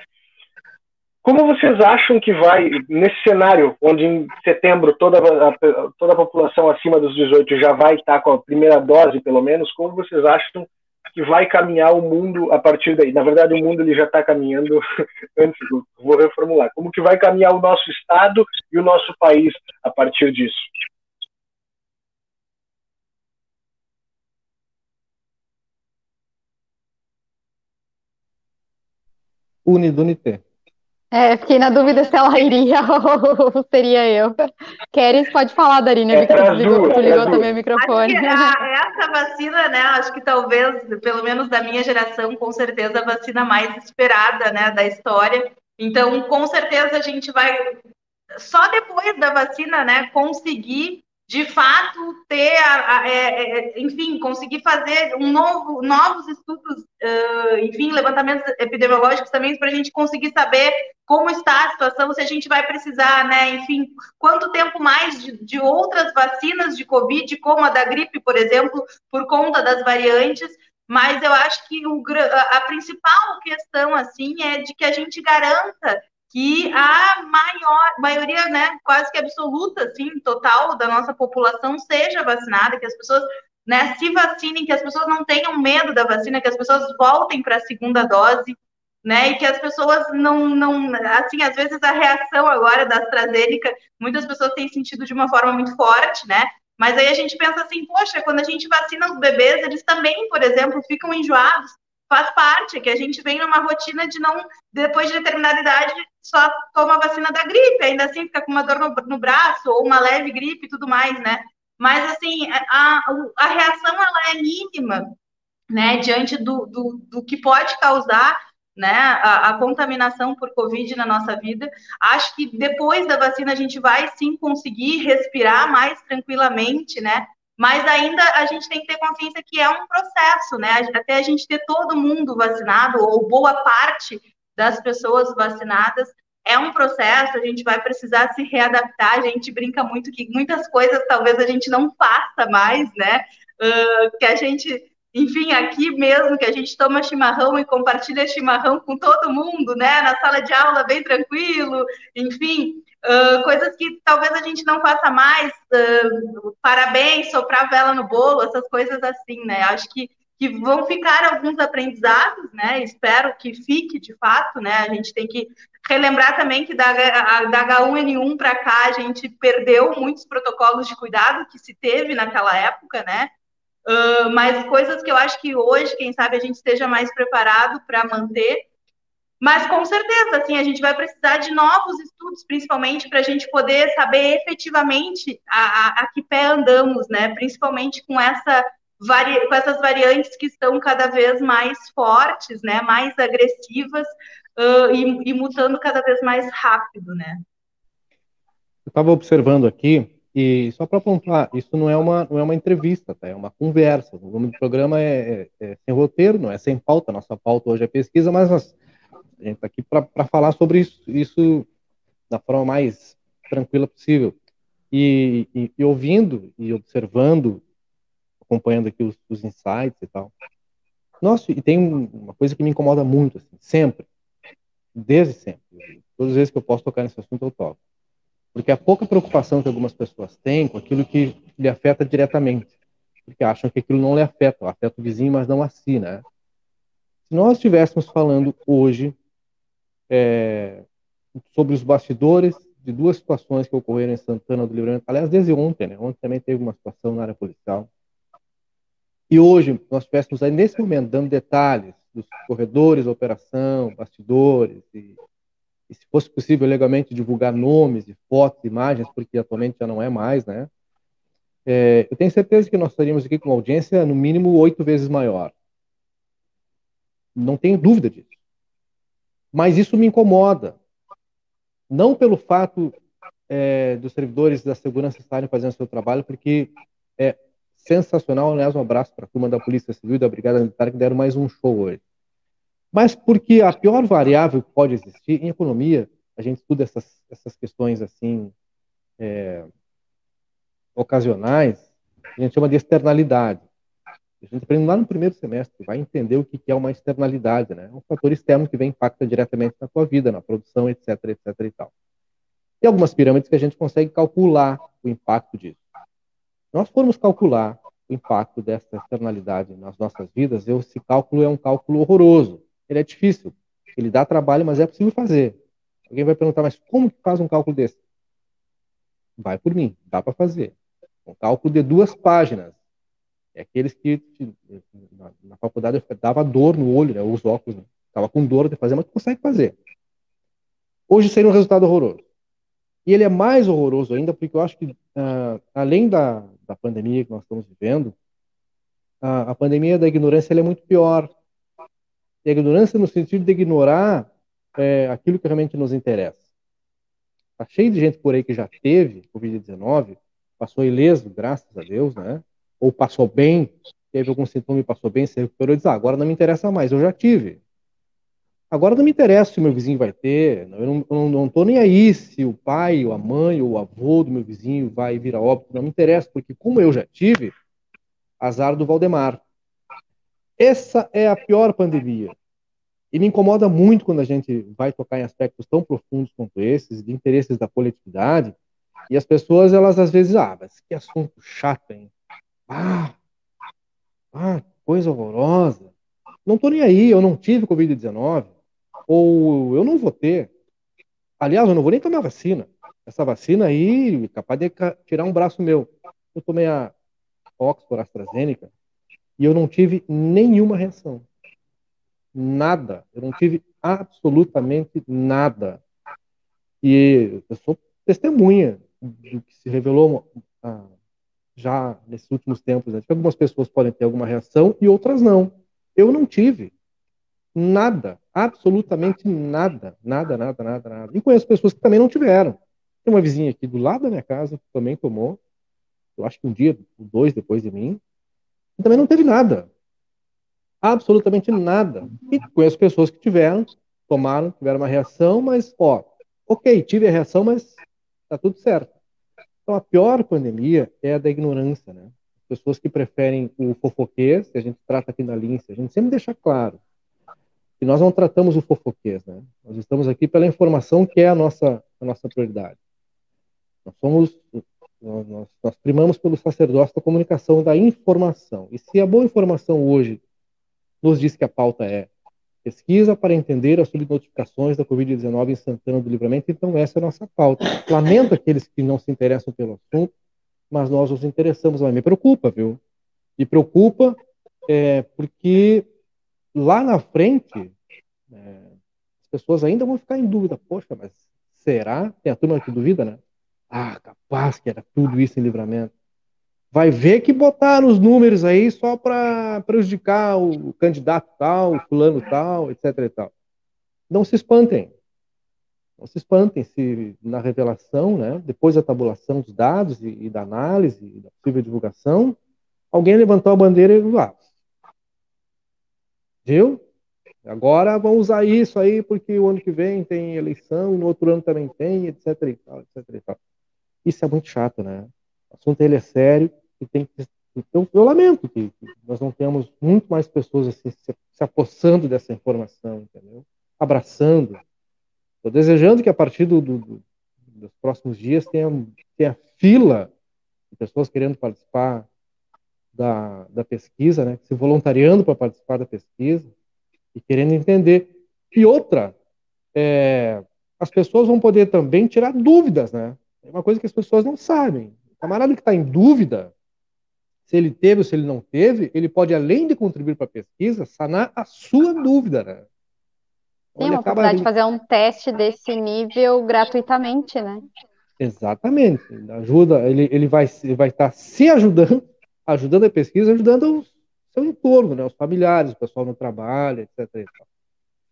Como vocês acham que vai, nesse cenário, onde em setembro toda a, toda a população acima dos 18 já vai estar com a primeira dose, pelo menos, como vocês acham que vai caminhar o mundo a partir daí? Na verdade, o mundo ele já está caminhando, antes, vou reformular, como que vai caminhar o nosso Estado e o nosso país a partir disso? Unidunité. É, fiquei na dúvida se ela iria ou seria eu. Queres, pode falar, Darina, É que tu ligou, tu ligou também o Acho microfone. que a- essa vacina, né? Acho que talvez, pelo menos da minha geração, com certeza a vacina mais esperada, né, da história. Então, com certeza a gente vai só depois da vacina, né, conseguir de fato ter, a- é, é, enfim, conseguir fazer um novo, novos estudos, ah, enfim, levantamentos epidemiológicos também para a gente conseguir saber como está a situação, se a gente vai precisar, né, enfim, quanto tempo mais de, de outras vacinas de Covid, como a da gripe, por exemplo, por conta das variantes. Mas eu acho que o, a principal questão assim é de que a gente garanta que a maior maioria, né, quase que absoluta, assim, total da nossa população seja vacinada, que as pessoas, né, se vacinem, que as pessoas não tenham medo da vacina, que as pessoas voltem para a segunda dose, né, e que as pessoas não, não, assim, às vezes a reação agora da AstraZeneca, muitas pessoas têm sentido de uma forma muito forte, né, mas aí a gente pensa assim, poxa, quando a gente vacina os bebês, eles também, por exemplo, ficam enjoados, faz parte, que a gente vem numa rotina de não, depois de determinada idade, só toma a vacina da gripe, ainda assim fica com uma dor no, no braço, ou uma leve gripe e tudo mais, né? Mas, assim, a, a reação, ela é mínima, né, diante do, do, do que pode causar, né, a, a contaminação por Covid na nossa vida. Acho que depois da vacina a gente vai, sim, conseguir respirar mais tranquilamente, né, mas ainda a gente tem que ter consciência que é um processo, né? Até a gente ter todo mundo vacinado, ou boa parte das pessoas vacinadas, é um processo, a gente vai precisar se readaptar. A gente brinca muito que muitas coisas talvez a gente não faça mais, né? Uh, que a gente, enfim, aqui mesmo, que a gente toma chimarrão e compartilha chimarrão com todo mundo, né? Na sala de aula, bem tranquilo, enfim. Uh, coisas que talvez a gente não faça mais, uh, parabéns, soprar vela no bolo, essas coisas assim, né? Acho que, que vão ficar alguns aprendizados, né? Espero que fique de fato, né? A gente tem que relembrar também que da, da H1N1 para cá a gente perdeu muitos protocolos de cuidado que se teve naquela época, né? Uh, mas coisas que eu acho que hoje, quem sabe, a gente esteja mais preparado para manter. Mas com certeza, assim, a gente vai precisar de novos estudos, principalmente para a gente poder saber efetivamente a, a, a, que pé andamos, né? Principalmente com, essa vari... com essas variantes que estão cada vez mais fortes, né? Mais agressivas uh, e, e, mutando cada vez mais rápido, né? Eu estava observando aqui e só para apontar, isso não é uma não é uma entrevista, tá? É uma conversa. O nome do programa é, é, é sem roteiro, não é sem pauta. Nossa pauta hoje é pesquisa, mas nós a gente está aqui para falar sobre isso, isso da forma mais tranquila possível. E, e, e ouvindo e observando, acompanhando aqui os, os, insights e tal. Nossa, e tem uma coisa que me incomoda muito, assim, sempre, desde sempre. Todas as vezes que eu posso tocar nesse assunto, eu toco. Porque a pouca preocupação que algumas pessoas têm com aquilo que lhe afeta diretamente. Porque acham que aquilo não lhe afeta, afeta o vizinho, mas não a si, né? Se nós estivéssemos falando hoje é, sobre os bastidores de duas situações que ocorreram em Santana do Livramento, aliás, desde ontem, né? Ontem também teve uma situação na área policial. E hoje nós estivéssemos aí, nesse momento, dando detalhes dos corredores, operação, bastidores, e, e, se fosse possível legalmente divulgar nomes e fotos, imagens, porque atualmente já não é mais, né? É, eu tenho certeza que nós estaríamos aqui com uma audiência no mínimo oito vezes maior. Não tenho dúvida disso. Mas isso me incomoda. Não pelo fato é, dos servidores da segurança estarem fazendo o seu trabalho, porque é sensacional. Aliás, um abraço para a turma da Polícia Civil e da Brigada Militar que deram mais um show hoje. Mas porque a pior variável que pode existir em economia, a gente estuda essas, essas questões assim é, ocasionais, a gente chama de externalidade. A gente aprende lá no primeiro semestre, vai entender o que é uma externalidade, né? É um fator externo que vem impacta diretamente na tua vida, na produção, etc, etc e tal. Tem algumas pirâmides que a gente consegue calcular o impacto disso. Nós formos calcular o impacto dessa externalidade nas nossas vidas, eu, esse cálculo é um cálculo horroroso. Ele é difícil, ele dá trabalho, mas é possível fazer. Alguém vai perguntar, mas como que faz um cálculo desse? Vai por mim, dá para fazer. Um cálculo de duas páginas. É aqueles que na, faculdade dava dor no olho, né, os óculos, né? Tava com dor de fazer, mas consegue fazer. Hoje seria um resultado horroroso. E ele é mais horroroso ainda porque eu acho que, uh, além da, da pandemia que nós estamos vivendo, uh, a pandemia da ignorância é muito pior. E a ignorância no sentido de ignorar é, aquilo que realmente nos interessa. Está cheio de gente por aí que já teve Covid-19, passou ileso, graças a Deus, né? Ou passou bem, teve algum sintoma e passou bem, se recuperou e diz, ah, agora não me interessa mais, eu já tive. Agora não me interessa se o meu vizinho vai ter, eu não, tô nem aí se o pai, ou a mãe, ou o avô do meu vizinho vai vir a óbito, não me interessa, porque como eu já tive, azar do Valdemar. Essa é a pior pandemia. E me incomoda muito quando a gente vai tocar em aspectos tão profundos quanto esses, de interesses da coletividade, e as pessoas, elas às vezes, ah, mas que assunto chato, hein? Ah, ah coisa horrorosa. Não tô nem aí, eu não tive Covid-19, ou eu não vou ter. Aliás, eu não vou nem tomar vacina. Essa vacina aí, capaz de tirar um braço meu. Eu tomei a Oxford AstraZeneca e eu não tive nenhuma reação. Nada. Eu não tive absolutamente nada. E eu sou testemunha do que se revelou ah, já nesses últimos tempos. Né? Algumas pessoas podem ter alguma reação e outras não. Eu não tive nada, absolutamente nada, nada, nada, nada, nada. E conheço pessoas que também não tiveram. Tem uma vizinha aqui do lado da minha casa que também tomou, eu acho que um dia, dois depois de mim, e também não teve nada. Absolutamente nada. E conheço pessoas que tiveram, tomaram, tiveram uma reação, mas, ó, ok, tive a reação, mas tá tudo certo. Então, a pior pandemia é a da ignorância, né? Pessoas que preferem o fofoquês, que a gente trata aqui na Lince, a gente sempre deixa claro que nós não tratamos o fofoquês, né? Nós estamos aqui pela informação que é a nossa, a nossa prioridade. Nós somos nós, nós, primamos pelo sacerdócio da comunicação da informação. E se a boa informação hoje nos diz que a pauta é pesquisa para entender as subnotificações da Covid-19 em Santana do Livramento, então essa é a nossa pauta. Lamento aqueles que não se interessam pelo assunto, mas nós nos interessamos. Mas me preocupa, viu? Me preocupa é, porque lá na frente é, as pessoas ainda vão ficar em dúvida. Poxa, mas será? Tem a turma que duvida, né? Ah, capaz que era tudo isso em livramento vai ver que botaram os números aí só para prejudicar o candidato tal, o fulano tal, etc. E tal. Não se espantem. Não se espantem se na revelação, né, depois da tabulação dos dados e, e da análise e da possível divulgação, alguém levantou a bandeira e ah, viu? Agora vão usar isso aí porque o ano que vem tem eleição, no outro ano também tem, etc. E tal, etc. E tal. Isso é muito chato, né? O assunto ele é sério que tem que então, eu lamento que, nós não tenhamos muito mais pessoas assim, se, se apossando dessa informação, entendeu? Abraçando. Estou desejando que a partir do, do, dos próximos dias tenha, tenha fila de pessoas querendo participar da, da pesquisa, né, se voluntariando para participar da pesquisa e querendo entender. E outra, é, as pessoas vão poder também tirar dúvidas, né? É uma coisa que as pessoas não sabem. O camarada que está em dúvida, se ele teve ou se ele não teve, ele pode, além de contribuir para a pesquisa, sanar a sua dúvida, né? Tem uma oportunidade de fazer um teste desse nível gratuitamente, né? Exatamente. Ele ajuda, ele, ele vai ele vai estar se ajudando, ajudando a pesquisa, ajudando o seu entorno, né? Os familiares, o pessoal no trabalho, etc.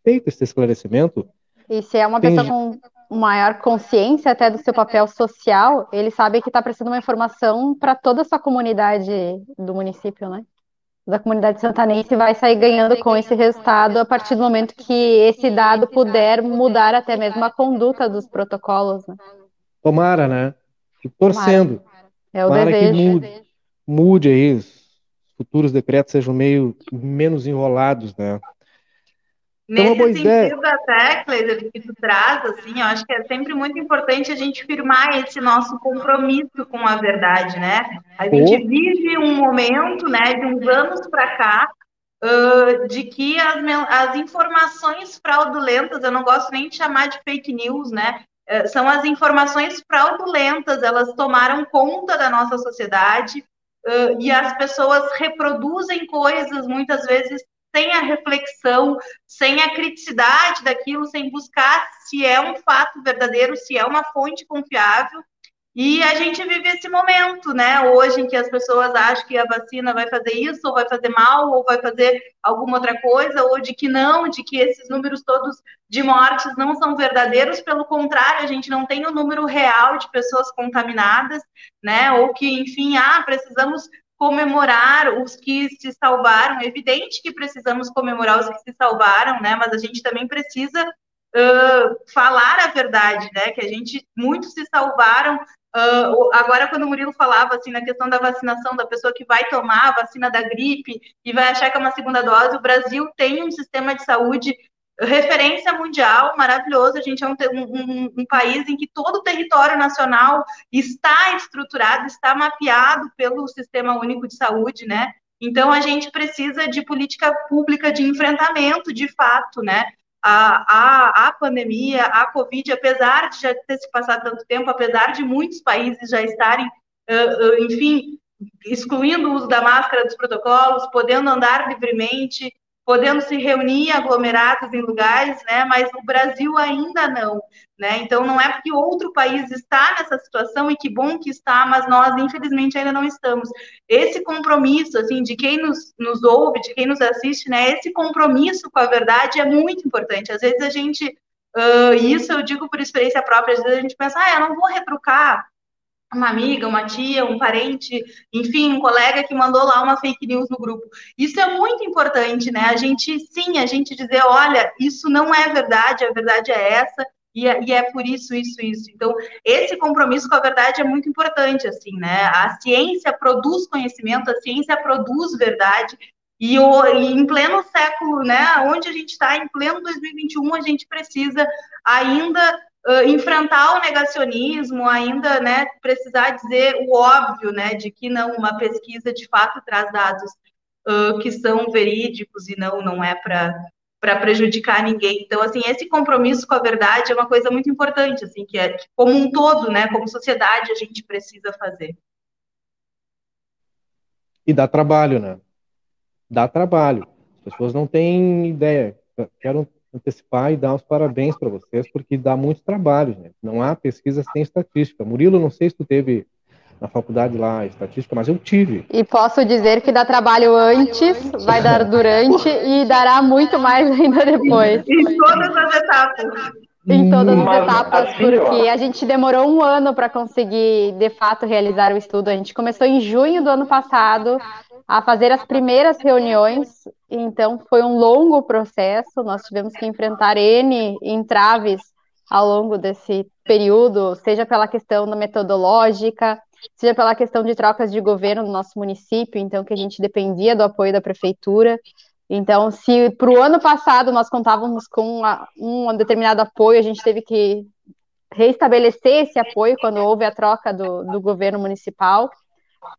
Feito esse esclarecimento. E se é uma pessoa com maior consciência até do seu papel social, ele sabe que está precisando uma informação para toda a sua comunidade do município, né? Da comunidade santanense vai sair ganhando com esse resultado a partir do momento que esse dado puder mudar até mesmo a conduta dos protocolos. Né? Tomara, né? torcendo. É o Tomara desejo. Que mude, mude aí, os futuros decretos sejam meio menos enrolados, né? Nesse sentido, ideia. até, Cleiser, que tu traz, assim, eu acho que é sempre muito importante a gente firmar esse nosso compromisso com a verdade, né? A gente oh. vive um momento, né, de uns anos para cá, uh, de que as, as informações fraudulentas, eu não gosto nem de chamar de fake news, né? Uh, são as informações fraudulentas, elas tomaram conta da nossa sociedade uh, e as pessoas reproduzem coisas muitas vezes sem a reflexão, sem a criticidade daquilo, sem buscar se é um fato verdadeiro, se é uma fonte confiável. E a gente vive esse momento, né? Hoje em que as pessoas acham que a vacina vai fazer isso, ou vai fazer mal, ou vai fazer alguma outra coisa, ou de que não, de que esses números todos de mortes não são verdadeiros. Pelo contrário, a gente não tem o número real de pessoas contaminadas, né? Ou que, enfim, ah, precisamos comemorar os que se salvaram. É evidente que precisamos comemorar os que se salvaram, né? Mas a gente também precisa uh, falar a verdade, né? Que a gente muitos se salvaram. Uh, agora, quando o Murilo falava assim na questão da vacinação da pessoa que vai tomar a vacina da gripe e vai achar que é uma segunda dose, o Brasil tem um sistema de saúde referência mundial, maravilhoso. A gente é um, um, um, país em que todo o território nacional está estruturado, está mapeado pelo Sistema Único de Saúde, né? Então, a gente precisa de política pública de enfrentamento, de fato, né? A, a, a pandemia, a Covid, apesar de já ter se passado tanto tempo, apesar de muitos países já estarem, uh, uh, enfim, excluindo o uso da máscara dos protocolos, podendo andar livremente, podendo se reunir aglomerados em lugares, né? Mas o Brasil ainda não, né? Então não é porque outro país está nessa situação e que bom que está, mas nós infelizmente ainda não estamos. Esse compromisso, assim, de quem nos, nos ouve, de quem nos assiste, né? Esse compromisso com a verdade é muito importante. Às vezes a gente uh, isso eu digo por experiência própria, às vezes a gente pensa, ah, eu não vou retrucar uma amiga, uma tia, um parente, enfim, um colega que mandou lá uma fake news no grupo. Isso é muito importante, né? A gente, sim, a gente dizer, olha, isso não é verdade, a verdade é essa, e é, e é, por isso, isso, isso. Então, esse compromisso com a verdade é muito importante, assim, né? A ciência produz conhecimento, a ciência produz verdade, e, o, e em pleno século, né, onde a gente está, em pleno 2021, a gente precisa ainda uh, enfrentar o negacionismo, ainda né, precisar dizer o óbvio, né, de que não uma pesquisa de fato traz dados uh, que são verídicos e não não é para para prejudicar ninguém. Então, assim, esse compromisso com a verdade é uma coisa muito importante, assim, que é que, como um todo, né, como sociedade, a gente precisa fazer. E dá trabalho, né? Dá trabalho. As pessoas não têm ideia. Quero antecipar e dar os parabéns para vocês, porque dá muito trabalho, gente. Não há pesquisa sem estatística. Murilo, não sei se tu teve na faculdade lá estatística, mas eu tive. E posso dizer que dá trabalho antes, vai dar durante e dará muito mais ainda depois. Em todas as etapas. Em todas as mas, etapas, assim, porque ó. a gente demorou um ano para conseguir, de fato, realizar o estudo. A gente começou em junho do ano passado a fazer as primeiras reuniões, então foi um longo processo, nós tivemos que enfrentar N entraves ao longo desse período, seja pela questão da metodológica, seja pela questão de trocas de governo no nosso município, então que a gente dependia do apoio da prefeitura, Então, se para o ano passado nós contávamos com uma, um determinado apoio, a gente teve que reestabelecer esse apoio quando houve a troca do, do governo municipal.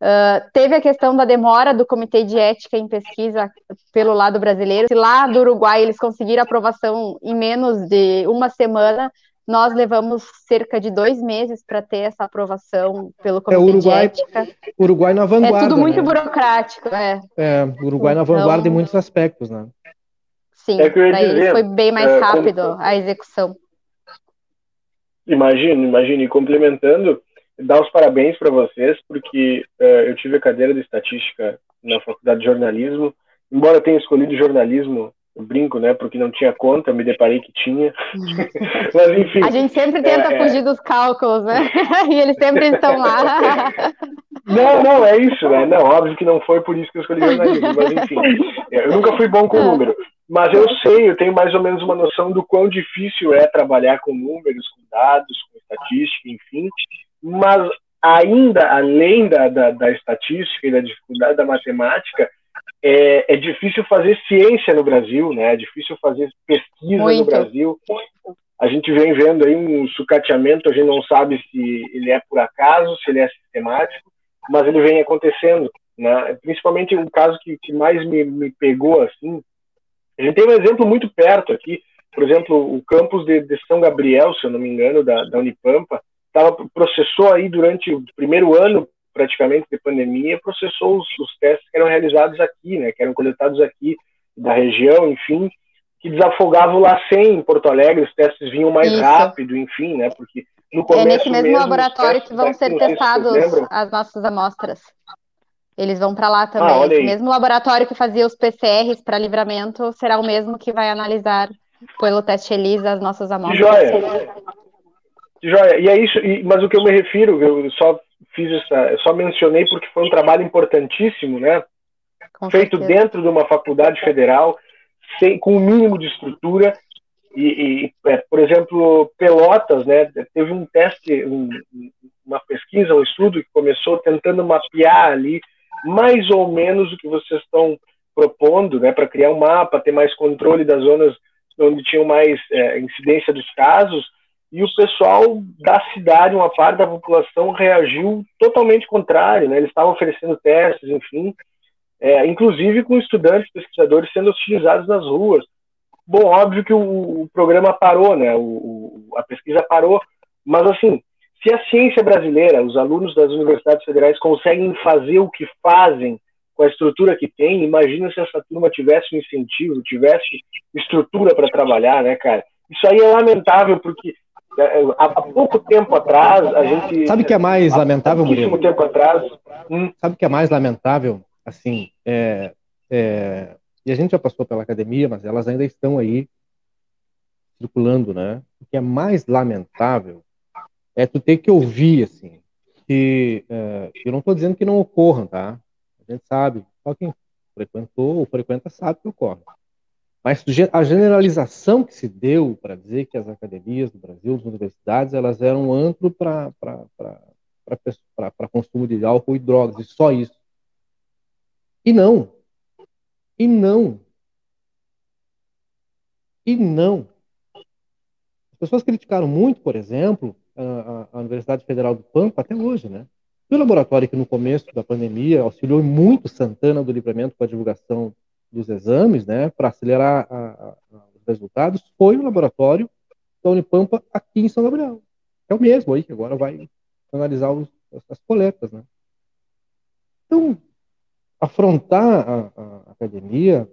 Uh, teve a questão da demora do Comitê de Ética em Pesquisa pelo lado brasileiro. Se lá do Uruguai eles conseguiram aprovação em menos de uma semana, nós levamos cerca de dois meses para ter essa aprovação pelo é, Comitê é, Uruguai, de Ética. Uruguai na vanguarda. É tudo muito né? burocrático, é. É, Uruguai na vanguarda em muitos aspectos, né? Sim, é eles foi bem mais é, rápido como... a execução. Imagino, imagino. E complementando, dar os parabéns para vocês, porque uh, eu tive a cadeira de estatística na faculdade de jornalismo. Embora eu tenha escolhido jornalismo, eu brinco, né? Porque não tinha conta, me deparei que tinha. Mas enfim. A gente sempre tenta é, é. fugir é... dos cálculos, né? e eles sempre estão lá. não, não, é isso, né? Não, óbvio que não foi por isso que eu escolhi jornalismo, mas enfim. Eu nunca fui bom com ah. número. Mas eu sei, eu tenho mais ou menos uma noção do quão difícil é trabalhar com números, com dados, com estatística, enfim. Mas ainda, além da, da, da estatística e da dificuldade da matemática, é, é, difícil fazer ciência no Brasil, né? É difícil fazer pesquisa Muito. no Brasil. A gente vem vendo aí um sucateamento, a gente não sabe se ele é por acaso, se ele é sistemático, mas ele vem acontecendo, né? Principalmente um caso que, que mais me, me pegou, assim, a gente tem um exemplo muito perto aqui, por exemplo, o campus de, de São Gabriel, se eu não me engano, da, da Unipampa, tava, processou aí durante o primeiro ano, praticamente, de pandemia, processou os, os testes que eram realizados aqui, né, que eram coletados aqui, da região, enfim, que desafogavam lá sem em Porto Alegre, os testes vinham mais Isso. rápido, enfim, né, porque no começo É nesse mesmo, mesmo laboratório que vão ser testados as nossas amostras. Eles vão para lá também. Ah, o mesmo laboratório que fazia os PCRs para livramento será o mesmo que vai analisar pelo teste ELISA as nossas amostras. Joia. Joia. E é isso, e, mas o que eu me refiro, eu só fiz essa, só mencionei porque foi um trabalho importantíssimo, né? Com Feito certeza. dentro de uma faculdade federal, sem, com o um mínimo de estrutura. E, e é, por exemplo, Pelotas, né? Teve um teste, um, uma pesquisa, um estudo que começou tentando mapear ali mais ou menos o que vocês estão propondo, né, para criar um mapa, ter mais controle das zonas onde tinham mais é, incidência dos casos, e o pessoal da cidade, uma parte da população, reagiu totalmente contrário, né, eles estavam oferecendo testes, enfim, é, inclusive com estudantes, pesquisadores sendo hostilizados nas ruas. Bom, óbvio que o, o programa parou, né, o, a pesquisa parou, mas assim, se a ciência brasileira, os alunos das universidades federais conseguem fazer o que fazem com a estrutura que tem, imagina se essa turma tivesse um incentivo, tivesse estrutura para trabalhar, né, cara? Isso aí é lamentável porque é, há, pouco tempo atrás a gente sabe que é mais lamentável, Murilo? tempo atrás. Hum? Sabe que é mais lamentável? Assim, é, é, e a gente já passou pela academia, mas elas ainda estão aí circulando, né? O que é mais lamentável é tu ter que ouvir, assim, que é, eu não estou dizendo que não ocorram, tá? A gente sabe, só quem frequentou ou frequenta sabe que ocorre. Mas a generalização que se deu para dizer que as academias do Brasil, as universidades, elas eram um antro para consumo de álcool e drogas, e só isso. E não. E não. E não. As pessoas criticaram muito, por exemplo, a, a, Universidade Federal do Pampa até hoje, né? O laboratório que no começo da pandemia auxiliou muito Santana do Livramento com a divulgação dos exames, né, para acelerar a, os resultados, foi o laboratório da Unipampa aqui em São Gabriel. É o mesmo aí que agora vai analisar os, as coletas, né? Então, afrontar a, a academia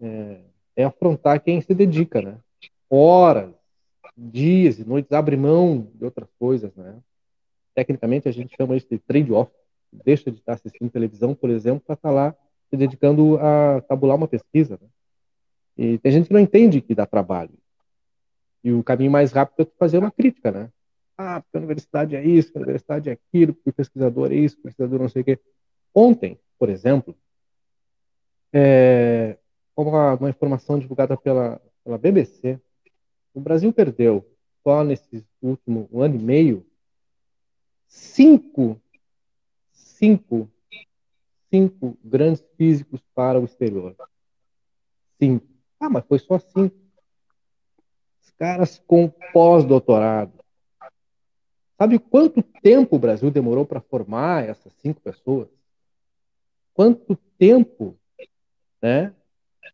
é, é afrontar quem se dedica, né? Horas, dias e noites, abre mão de outras coisas, né? Tecnicamente a gente chama isso de trade-off. Deixa de estar assistindo televisão, por exemplo, para estar tá lá se dedicando a tabular uma pesquisa. Né? E tem gente que não entende que dá trabalho. E o caminho mais rápido é fazer uma crítica, né? Ah, porque a universidade é isso, a universidade é aquilo, porque o pesquisador é isso, o pesquisador não sei o quê. Ontem, por exemplo, é, uma, uma informação divulgada pela, pela BBC, o Brasil perdeu, só nesse último um ano e meio, cinco, cinco, cinco grandes físicos para o exterior. cinco. Ah, mas foi só cinco. Os caras com pós-doutorado. Sabe quanto tempo o Brasil demorou para formar essas cinco pessoas? Quanto tempo, né?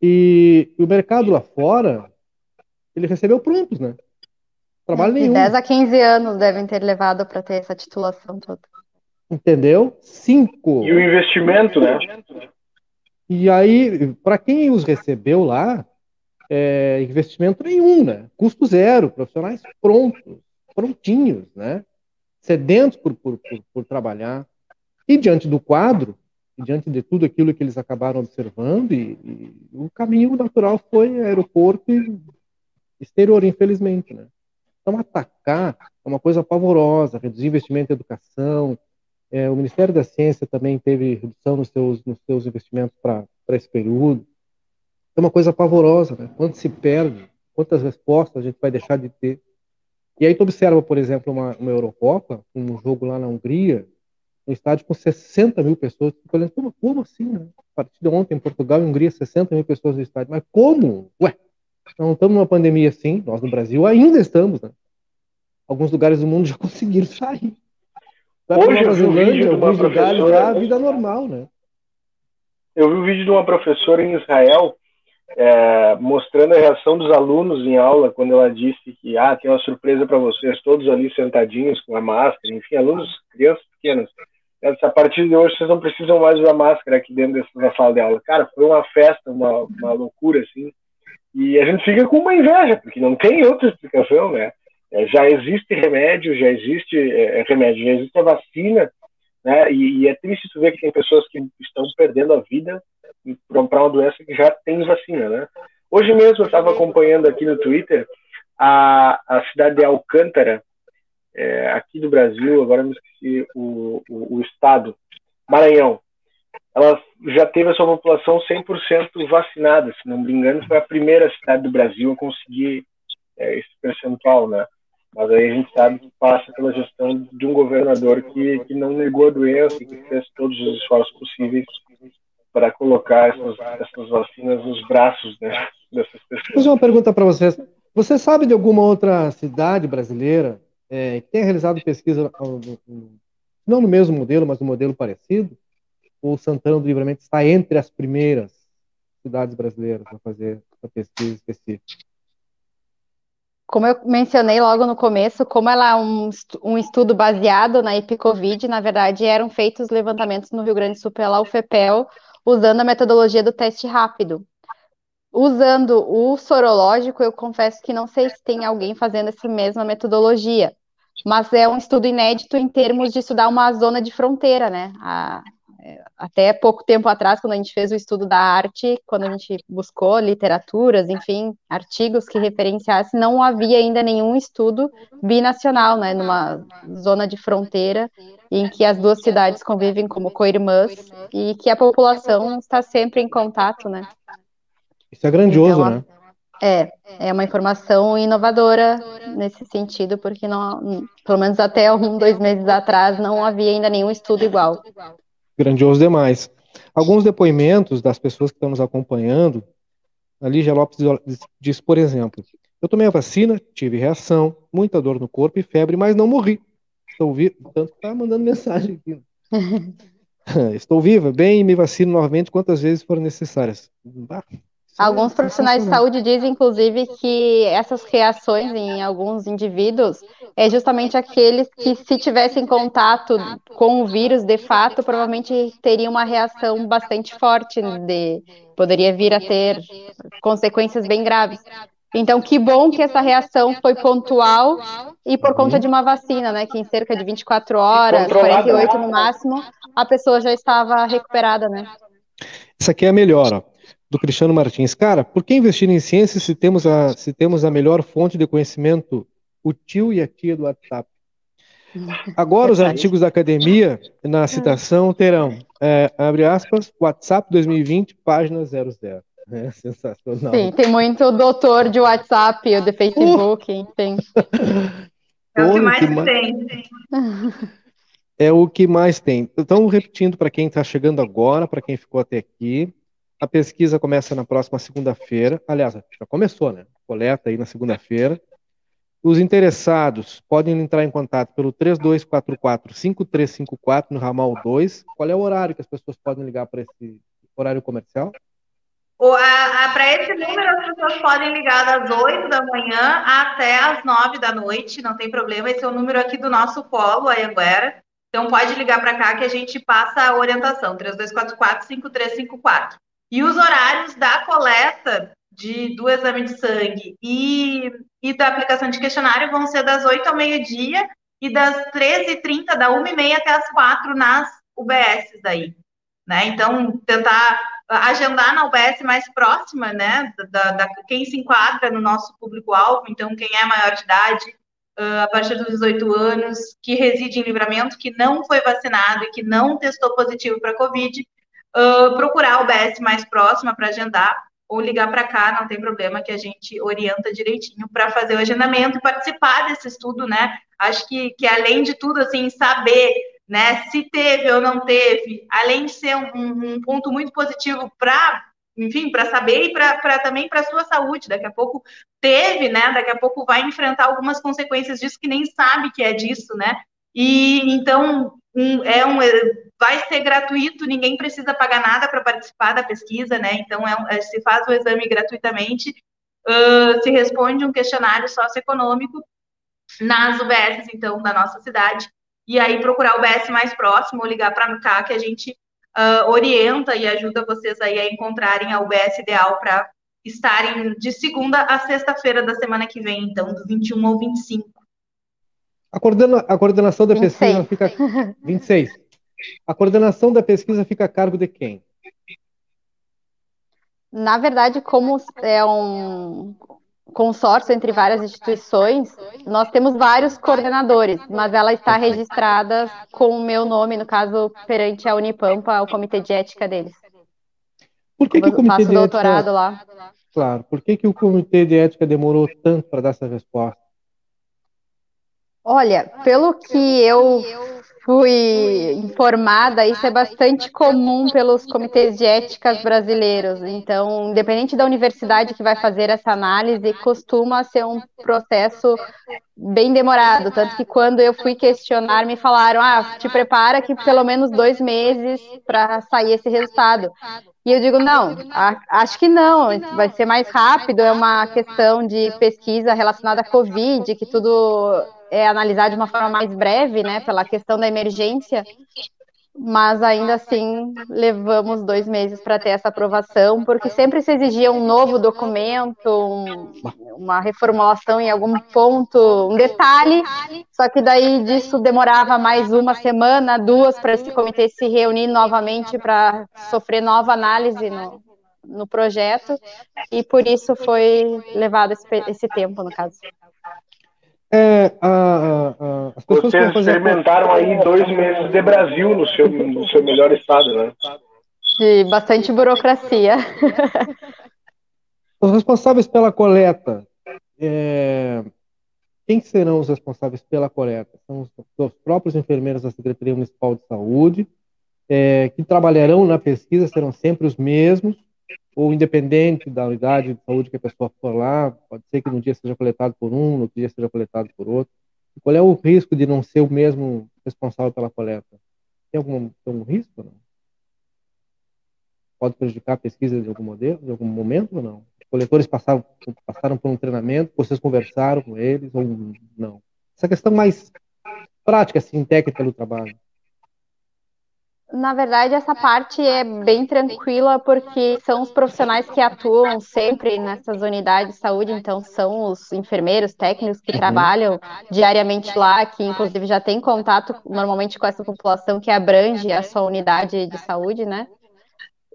E, e o mercado lá fora, ele recebeu prontos, né? Trabalho De nenhum. 10 a 15 anos devem ter levado para ter essa titulação toda. Entendeu? Cinco. E o investimento, né? E aí, para quem os recebeu lá, é, investimento nenhum, né? Custo zero, profissionais prontos, prontinhos, né? Sedentos por, por, por, por trabalhar. E diante do quadro, diante de tudo aquilo que eles acabaram observando, e, e o caminho natural foi aeroporto e exterior, infelizmente, né? Então, atacar é uma coisa pavorosa, reduzir investimento em educação, é, o Ministério da Ciência também teve redução nos seus, nos seus investimentos para esse período. É uma coisa pavorosa, né? Quanto se perde, quantas respostas a gente vai deixar de ter. E aí tu observa, por exemplo, uma, uma Eurocopa, um jogo lá na Hungria, um estádio com 60 mil pessoas. Tu olhando, como, como assim, né? Partida ontem em Portugal e Hungria, 60 mil pessoas no estádio. Mas como? Ué, não estamos numa pandemia assim, nós no Brasil ainda estamos, né? Alguns lugares do mundo já conseguiram sair. Vai Hoje eu vi um vídeo de uma professora- já a vida normal, né? Eu vi um vídeo de uma professora em Israel é, mostrando a reação dos alunos em aula quando ela disse que ah, tem uma surpresa para vocês, todos ali sentadinhos com a máscara, enfim, alunos, crianças pequenas. Ela a partir de hoje vocês não precisam mais usar máscara aqui dentro dessa- da sala de aula. Cara, foi uma festa, uma, uma loucura, assim. E a gente fica com uma inveja, porque não tem outra explicação, né? É, já existe remédio, já existe é, remédio, já existe a vacina, né? E, e é triste tu ver que tem pessoas que estão perdendo a vida para uma doença que já tem vacina, né? Hoje mesmo eu estava acompanhando aqui no Twitter a, a cidade de Alcântara, é, aqui do Brasil, agora me esqueci o, o, o estado, Maranhão. Ela já teve a sua população 100% vacinada, se não me engano, foi a primeira cidade do Brasil a conseguir é, esse percentual, né? Mas aí a gente sabe que passa pela gestão de um governador que, que não negou a doença e que fez todos os esforços possíveis para colocar essas, essas vacinas nos braços né, dessas Vou pessoas. fazer uma pergunta para vocês. Você sabe de alguma outra cidade brasileira é, que tenha realizado pesquisa, não no mesmo modelo, mas no modelo parecido? Ou Santana do Livramento está entre as primeiras cidades brasileiras a fazer essa pesquisa específica? Como eu mencionei logo no começo, como ela é um, um estudo baseado na EpiCovid, na verdade eram feitos levantamentos no Rio Grande do Sul pela UFPEL, usando a metodologia do teste rápido. Usando o sorológico, eu confesso que não sei se tem alguém fazendo essa mesma metodologia, mas é um estudo inédito em termos de estudar uma zona de fronteira, né? A- até pouco tempo atrás, quando a gente fez o estudo da arte, quando a gente buscou literaturas, enfim, artigos que referenciassem, não havia ainda nenhum estudo binacional, né, numa zona de fronteira em que as duas cidades convivem como co-irmãs e que a população está sempre em contato, né? Isso é grandioso, Então, né? É, é uma informação inovadora nesse sentido, porque não, pelo menos até um, dois meses atrás, não havia ainda nenhum estudo igual. Grandioso demais. Alguns depoimentos das pessoas que estão nos acompanhando, a Lígia Lopes diz- por exemplo, eu tomei a vacina, tive reação, muita dor no corpo e febre, mas não morri. Estou viva, tanto que tá mandando mensagem aqui. Estou viva, bem, e me vacino novamente quantas vezes forem necessárias. Alguns profissionais de saúde dizem, inclusive, que essas reações em alguns indivíduos é justamente aqueles que, se tivessem contato com o vírus, de fato, provavelmente teriam uma reação bastante forte, de, poderia vir a ter consequências bem graves. Então, que bom que essa reação foi pontual e por conta de uma vacina, né? Que em cerca de 24 horas, Controlada. 48 no máximo, a pessoa já estava recuperada, né? Isso aqui é a melhor, ó, do Cristiano Martins. Cara, por que investir em ciência se temos a, se temos a melhor fonte de conhecimento, o tio e a tia do WhatsApp? Agora os Verdade. artigos da academia, na citação, terão, é, abre aspas, WhatsApp 2020, página 00. É sensacional. Sim, tem muito doutor de WhatsApp, ou de Facebook, enfim. É o que mais que ma- tem. É o que mais tem. Então, repetindo para quem está chegando agora, para quem ficou até aqui, A pesquisa começa na próxima segunda-feira. Aliás, já começou, né? Coleta aí na segunda-feira. Os interessados podem entrar em contato pelo 3244-5354 no ramal 2. Qual é o horário que as pessoas podem ligar para esse horário comercial? Para esse número, as pessoas podem ligar das 8 da manhã até as 9 da noite, não tem problema. Esse é o número aqui do nosso polo, a Anguera. Então, pode ligar para cá que a gente passa a orientação, 3244-5354. E os horários da coleta de, do exame de sangue e, e da aplicação de questionário vão ser das 8 ao meio-dia e das 13h30, da 1h30 até as 4 nas UBSs daí. Né? Então, tentar agendar na UBS mais próxima, né, da, da quem se enquadra no nosso público-alvo, então quem é maior de idade, uh, a partir dos 18 anos, que reside em livramento, que não foi vacinado e que não testou positivo para Covid, uh, procurar a UBS mais próxima para agendar, ou ligar para cá, não tem problema, que a gente orienta direitinho para fazer o agendamento e participar desse estudo, né? Acho que, que além de tudo, assim, saber né, se teve ou não teve, além de ser um, um ponto muito positivo para, enfim, para saber e para também para a sua saúde. Daqui a pouco teve, né? Daqui a pouco vai enfrentar algumas consequências disso que nem sabe que é disso, né? E então um, é um vai ser gratuito, ninguém precisa pagar nada para participar da pesquisa, né? Então, é, é, se faz o exame gratuitamente, uh, se responde um questionário socioeconômico nas UBS, então, da nossa cidade, e aí procurar o UBS mais próximo ou ligar para a cá, que a gente uh, orienta e ajuda vocês aí a encontrarem a UBS ideal para estarem de segunda a sexta-feira da semana que vem, então, do 21 ao 25. A, coordena, a coordenação da 26. pesquisa fica. 26. A coordenação da pesquisa fica a cargo de quem? Na verdade, como é um consórcio entre várias instituições, nós temos vários coordenadores, mas ela está registrada com o meu nome, no caso, perante a Unipampa, o comitê de ética deles. Por que, que o comitê de doutorado ética... lá. Claro, por que, que o comitê de ética demorou tanto para dar essa resposta? Olha, pelo que eu fui informada, isso é bastante comum pelos comitês de éticas brasileiros. Então, independente da universidade que vai fazer essa análise, costuma ser um processo bem demorado. Tanto que quando eu fui questionar, me falaram: ah, te prepara que pelo menos dois meses para sair esse resultado. E eu digo, não, acho que não, vai ser mais rápido, é uma questão de pesquisa relacionada à Covid, que tudo é analisar de uma forma mais breve, né, pela questão da emergência, mas ainda assim levamos dois meses para ter essa aprovação, porque sempre se exigia um novo documento, um, uma reformulação em algum ponto, um detalhe, só que daí disso demorava mais uma semana, duas, para esse comitê se reunir novamente para sofrer nova análise no, no projeto, e por isso foi levado esse, esse tempo, no caso. É, a, a, as pessoas Vocês experimentaram aí dois meses de Brasil no seu, no seu melhor estado, né? De bastante burocracia. Os responsáveis pela coleta, é, quem serão os responsáveis pela coleta? São os, os próprios enfermeiros da Secretaria Municipal de Saúde, é, que trabalharão na pesquisa, serão sempre os mesmos, ou independente da unidade de saúde que a pessoa for lá, pode ser que num dia seja coletado por um, no outro dia seja coletado por outro. Qual é o risco de não ser o mesmo responsável pela coleta? Tem algum, tem algum risco? Não? Pode prejudicar a pesquisa de algum modelo, de algum momento ou não? Os coletores passaram, passaram por um treinamento, vocês conversaram com eles ou não? Essa questão mais prática, assim, técnica do trabalho. Na verdade, essa parte é bem tranquila porque são os profissionais que atuam sempre nessas unidades de saúde, então são os enfermeiros, técnicos que uhum. trabalham diariamente lá, que inclusive já tem contato normalmente com essa população que abrange a sua unidade de saúde, né?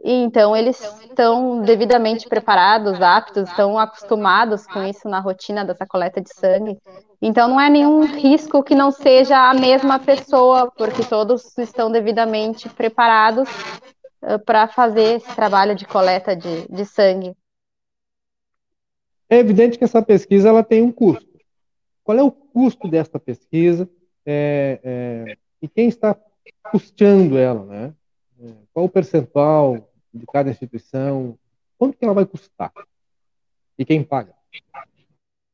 E então eles estão devidamente preparados, aptos, estão acostumados com isso na rotina dessa coleta de sangue. Então não é nenhum risco que não seja a mesma pessoa, porque todos estão devidamente preparados uh, para fazer esse trabalho de coleta de, de sangue. É evidente que essa pesquisa ela tem um custo. Qual é o custo desta pesquisa é, é, e quem está custeando ela, né? É, qual o percentual de cada instituição? Quanto que ela vai custar? E quem paga?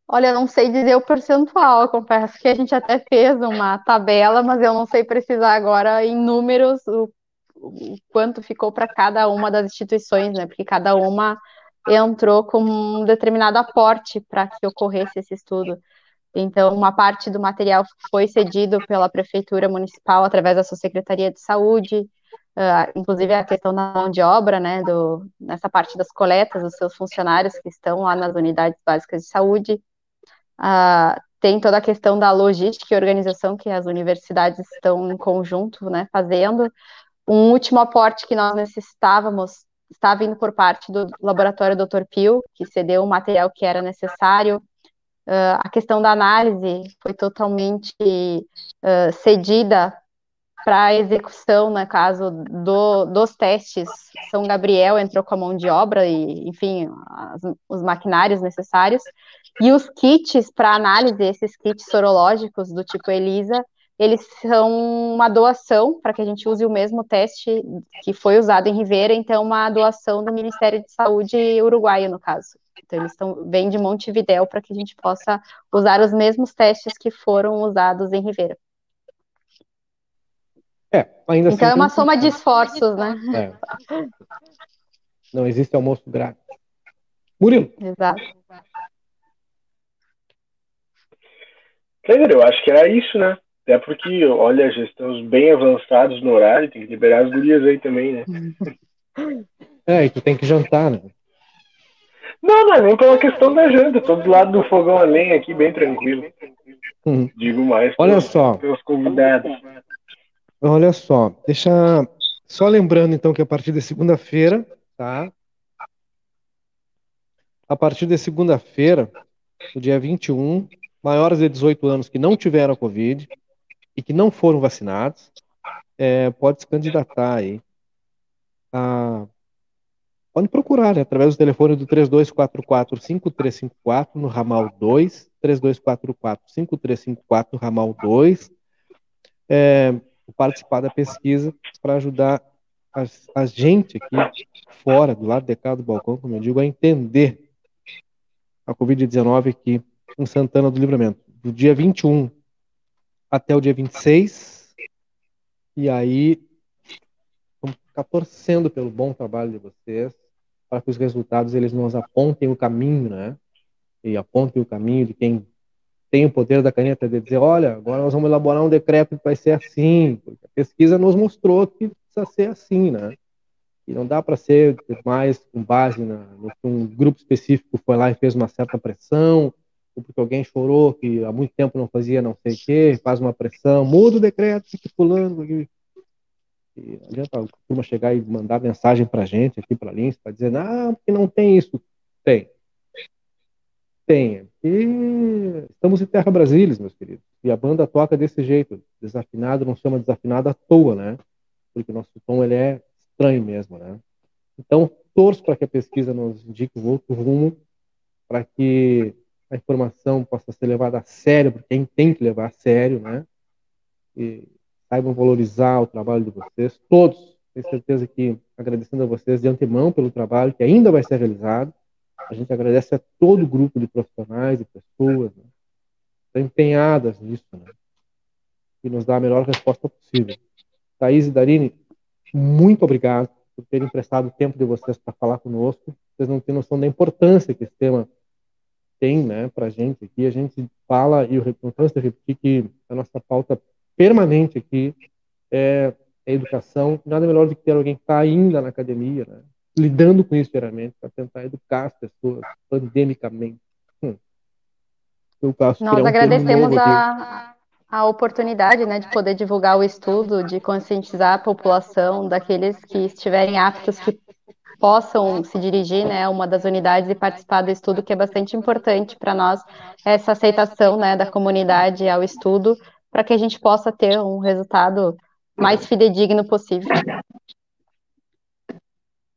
Olha, eu não sei dizer o percentual, eu confesso que a gente até fez uma tabela, mas eu não sei precisar agora em números o, o quanto ficou para cada uma das instituições, né? Porque cada uma entrou com um determinado aporte para que ocorresse esse estudo. Então, uma parte do material foi cedido pela Prefeitura Municipal através da sua Secretaria de Saúde, uh, inclusive a questão da mão de obra, né, do, nessa parte das coletas, dos seus funcionários que estão lá nas unidades básicas de saúde. Uh, tem toda a questão da logística e organização que as universidades estão em conjunto, né, fazendo. Um último aporte que nós necessitávamos está vindo por parte do laboratório Dr. Pio, que cedeu o material que era necessário. Uh, a questão da análise foi totalmente cedida para execução, no né, caso do, dos testes. São Gabriel entrou com a mão de obra e, enfim, as, os maquinários necessários. E os kits para análise, esses kits sorológicos do tipo ELISA, eles são uma doação para que a gente use o mesmo teste que foi usado em Ribeira, então uma doação do Ministério de Saúde uruguaio, no caso. Então eles estão vêm de Montevidéu para que a gente possa usar os mesmos testes que foram usados em Ribeira. É, ainda então assim, é uma soma de esforços, né? É. Não existe almoço grátis. Murilo. Exato. Pedro, eu acho que era isso, né? Até porque, olha, já estamos bem avançados no horário, tem que liberar as gurias aí também, né? É, e tu tem que jantar, né? Não, não é nem pela questão da janta, tô do lado do fogão a lenha aqui, bem tranquilo. Uhum. Digo mais. Olha pelos, só. Pelos convidados. Olha só, deixa. Só lembrando então que a partir de segunda-feira, tá? A partir de segunda-feira, no dia 21, maiores de 18 anos que não tiveram Covid e que não foram vacinados, é, pode se candidatar aí. A... Pode procurar, né, através do telefone do 3244-5354 no ramal 2, 3244-5354 no ramal 2, é, participar da pesquisa para ajudar a, a, gente aqui fora, do lado de cá do balcão, como eu digo, a entender a Covid-19 aqui em Santana do Livramento, do dia 21 até o dia 26. E aí, vamos ficar torcendo pelo bom trabalho de vocês, para que os resultados eles nos apontem o caminho, né? E apontem o caminho de quem tem o poder da caneta de dizer, olha, agora nós vamos elaborar um decreto que vai ser assim, porque a pesquisa nos mostrou que precisa ser assim, né? E não dá para ser mais com base na, no que um grupo específico foi lá e fez uma certa pressão, ou porque alguém chorou que há muito tempo não fazia não sei o quê, faz uma pressão, muda o decreto, fica pulando. E, e adianta a turma chegar e mandar mensagem para gente aqui para a Lins, para dizer, não, porque não tem isso. Tem. Tem. E estamos em Terra Brasília, meus queridos. E a banda toca desse jeito, desafinado, não chama desafinado à toa, né? Porque o nosso tom ele é estranho mesmo, né? Então, torço para que a pesquisa nos indique um outro rumo, para que a informação possa ser levada a sério, porque quem tem que levar a sério, né? E saibam valorizar o trabalho de vocês, todos. Tenho certeza que, agradecendo a vocês de antemão pelo trabalho que ainda vai ser realizado, a gente agradece a todo o grupo de profissionais e pessoas né? estão empenhadas nisso, né? E nos dá a melhor resposta possível. Thaís e Darine, muito obrigado por terem emprestado o tempo de vocês para falar conosco. Vocês não têm noção da importância que esse tema tem né, para a gente aqui. A gente fala, e eu não canso de repetir que a nossa pauta permanente aqui é, é educação. Nada melhor do que ter alguém que está ainda na academia, né, lidando com isso diariamente, para tentar educar as pessoas pandemicamente. Hum. Nós um agradecemos a, a oportunidade né, de poder divulgar o estudo, de conscientizar a população daqueles que estiverem aptos, que possam se dirigir né, a uma das unidades e participar do estudo, que é bastante importante para nós, essa aceitação né, da comunidade ao estudo, para que a gente possa ter um resultado mais fidedigno possível.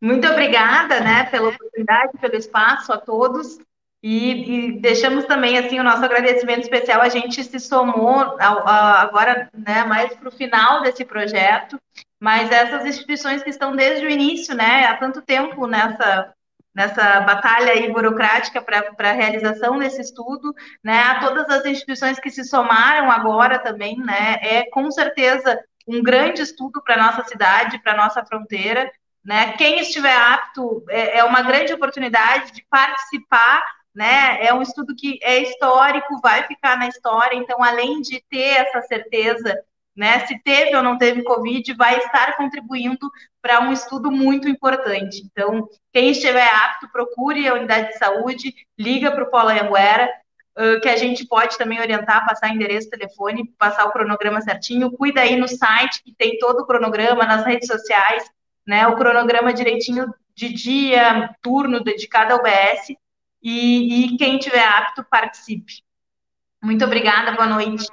Muito obrigada, né, pela oportunidade, pelo espaço a todos. E, e, deixamos também assim o nosso agradecimento especial. A gente se somou ao, agora, né, mais para o final desse projeto mas essas instituições que estão desde o início, né, há tanto tempo nessa nessa batalha aí burocrática para a realização desse estudo, né, a todas as instituições que se somaram agora também, né, é com certeza um grande estudo para nossa cidade, para nossa fronteira, né, quem estiver apto é, é uma grande oportunidade de participar né? É um estudo que é histórico, vai ficar na história, então, além de ter essa certeza, né, se teve ou não teve Covid, vai estar contribuindo para um estudo muito importante. Então, quem estiver apto, procure a unidade de saúde, liga para o Polo Anguera, que a gente pode também orientar, passar endereço, telefone, passar o cronograma certinho. Cuida aí no site, que tem todo o cronograma, nas redes sociais, né? O cronograma direitinho de dia, turno dedicado ao BS e, e quem tiver apto, participe. Muito obrigada, boa noite.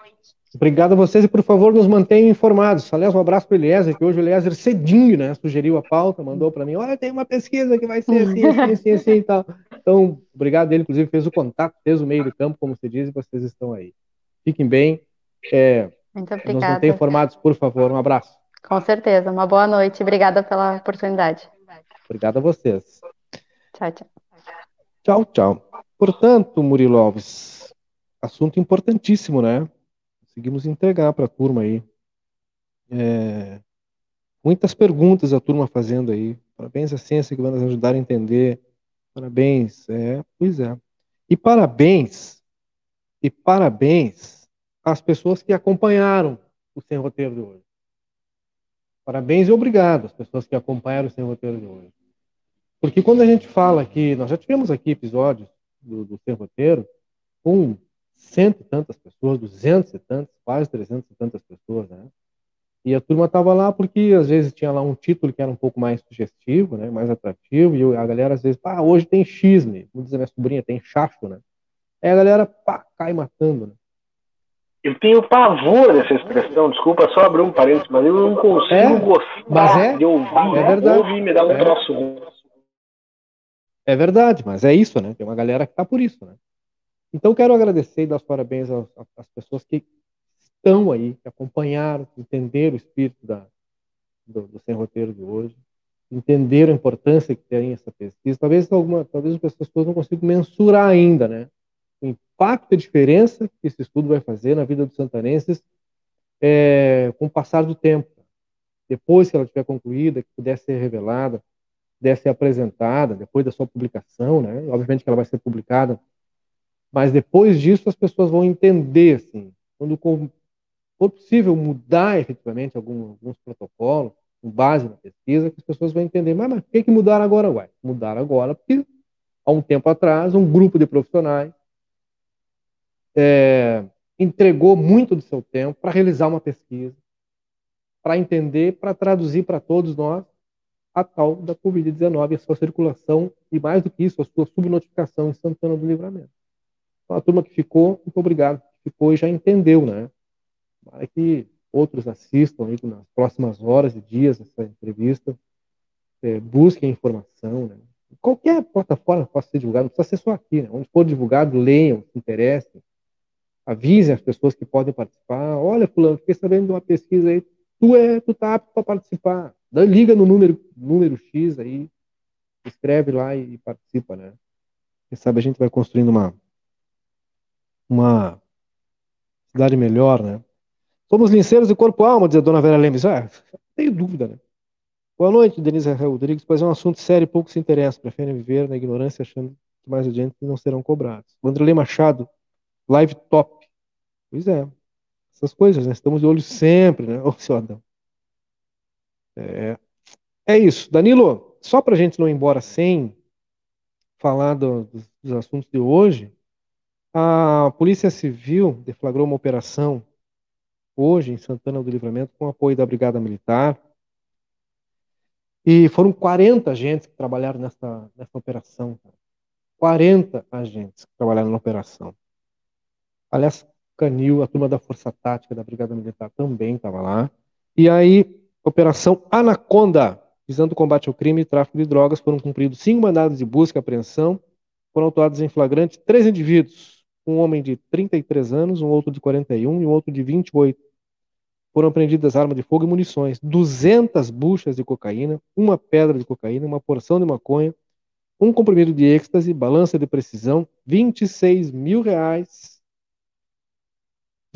Obrigado a vocês e, por favor, nos mantenham informados. Aliás, um abraço para o Eliezer, que hoje o Eliezer cedinho, né, sugeriu a pauta, mandou para mim, olha, tem uma pesquisa que vai ser assim, assim, assim, assim e tal. Então, obrigado ele, inclusive, fez o contato, fez o meio do campo, como você diz, e vocês estão aí. Fiquem bem. É, Muito obrigada. Nos mantenham informados, por favor. Um abraço. Com certeza. Uma boa noite. Obrigada pela oportunidade. Obrigado a vocês. Tchau, tchau. Tchau, tchau. Portanto, Murilo Alves, assunto importantíssimo, né? Conseguimos entregar para a turma aí. É, muitas perguntas a turma fazendo aí. Parabéns à ciência que vai nos ajudar a entender. Parabéns, é, pois é. E parabéns, e parabéns às pessoas que acompanharam o Sem Roteiro de hoje. Parabéns e obrigado às pessoas que acompanharam o Sem Roteiro de hoje. Porque quando a gente fala que nós já tivemos aqui episódios do, do Sem Roteiro com cento e tantas pessoas, duzentos e tantas, quase trezentas e tantas pessoas, né? E a turma estava lá porque às vezes tinha lá um título que era um pouco mais sugestivo, né, mais atrativo, e a galera às vezes, ah, hoje tem xisme, como diz a minha sobrinha, tem chacho, né? Aí a galera, pá, cai matando, né? Eu tenho pavor dessa expressão, desculpa só abrir um parênteses, mas eu não consigo é, gostar é, de ouvir, é verdade. ouvir me dá um é. troço é verdade, mas é isso, né? Tem uma galera que está por isso, né? Então, quero agradecer e dar os parabéns às, às, pessoas que estão aí, que acompanharam, que entenderam o espírito da, do, do Sem Roteiro de hoje, entenderam a importância que tem essa pesquisa. Talvez, alguma, talvez as pessoas não consigam mensurar ainda, né? O impacto e a diferença que esse estudo vai fazer na vida dos santanenses é, com o passar do tempo. Depois que ela tiver concluída, que puder ser revelada, deve ser apresentada depois da sua publicação, né? Obviamente que ela vai ser publicada, mas depois disso as pessoas vão entender, assim, quando for possível mudar efetivamente algum, alguns protocolos com base na pesquisa, que as pessoas vão entender, mas, mas por que, que mudaram agora? Ué, mudaram agora porque há um tempo atrás um grupo de profissionais é, entregou muito do seu tempo para realizar uma pesquisa, para entender, para traduzir para todos nós a tal da Covid-19, a sua circulação e, mais do que isso, a sua subnotificação em Santana do Livramento. Então, a turma que ficou, muito obrigado, ficou e já entendeu, né? Para que outros assistam aí nas próximas horas e dias essa entrevista, é, busquem informação, né? Qualquer plataforma possa ser divulgada, não precisa ser só aqui, né? Onde for divulgado, leiam, se interessem, avisem as pessoas que podem participar. Olha, fulano, fiquei sabendo de uma pesquisa aí, tu é, tu tá apto para participar liga no número, número X aí, escreve lá e, participa, né? Quem sabe a gente vai construindo uma, uma cidade melhor, né? Somos linceiros de corpo e alma, diz a dona Vera Lemes. Ah, tenho dúvida, né? Boa noite, Denise Rodrigues. Pois é um assunto sério e pouco se interessa. Preferem viver na ignorância achando que mais adiante não serão cobrados. Wanderlei Machado, live top. Pois é. Essas coisas, né? Estamos de olho sempre, né? Ô, seu Adão. É, é isso. Danilo, só para a gente não ir embora sem falar do, dos, dos assuntos de hoje, a Polícia Civil deflagrou uma operação hoje em Santana do Livramento com apoio da Brigada Militar. E foram 40 agentes que trabalharam nessa, nessa operação. 40 agentes que trabalharam na operação. Aliás, Canil, a turma da Força Tática da Brigada Militar também estava lá. E aí Operação Anaconda, visando o combate ao crime e tráfico de drogas, foram cumpridos cinco mandados de busca e apreensão. Foram autuados em flagrante três indivíduos, um homem de 33 anos, um outro de 41 e um outro de 28. foram apreendidas armas de fogo e munições, 200 buchas de cocaína, uma pedra de cocaína, uma porção de maconha, um comprimido de êxtase, balança de precisão, 26 mil reais,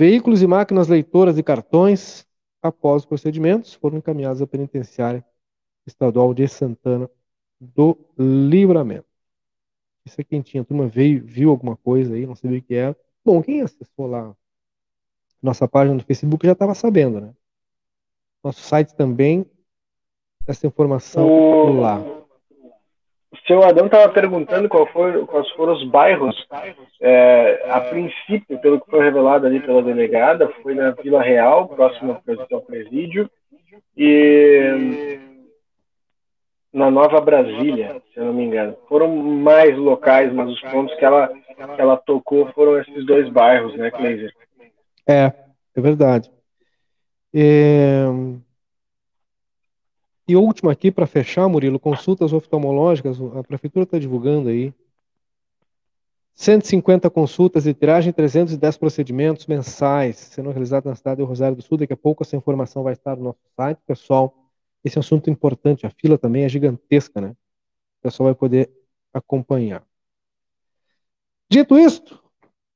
veículos e máquinas leitoras de cartões, após os procedimentos, foram encaminhados à penitenciária estadual de Santana do Livramento. Isso é quem tinha. A turma veio, viu alguma coisa aí, não sabia o que era. Bom, quem acessou lá nossa página do Facebook já estava sabendo, né? Nosso site também, essa informação o... lá. Seu Adão estava perguntando qual quais foram os bairros. É, a princípio, pelo que foi revelado ali pela delegada, foi na Vila Real, próximo ao presídio, e na Nova Brasília, se eu não me engano. Foram mais locais, mas os pontos que ela, que ela tocou foram esses dois bairros, né, Kleiser? É, é verdade. É... E último aqui, para fechar, Murilo, consultas oftalmológicas, a prefeitura está divulgando aí. 150 consultas de tiragem, 310 procedimentos mensais sendo realizados na cidade do Rosário do Sul. Daqui a pouco essa informação vai estar no nosso site, pessoal. Esse é um assunto importante. A fila também é gigantesca, né? O pessoal vai poder acompanhar. Dito isto,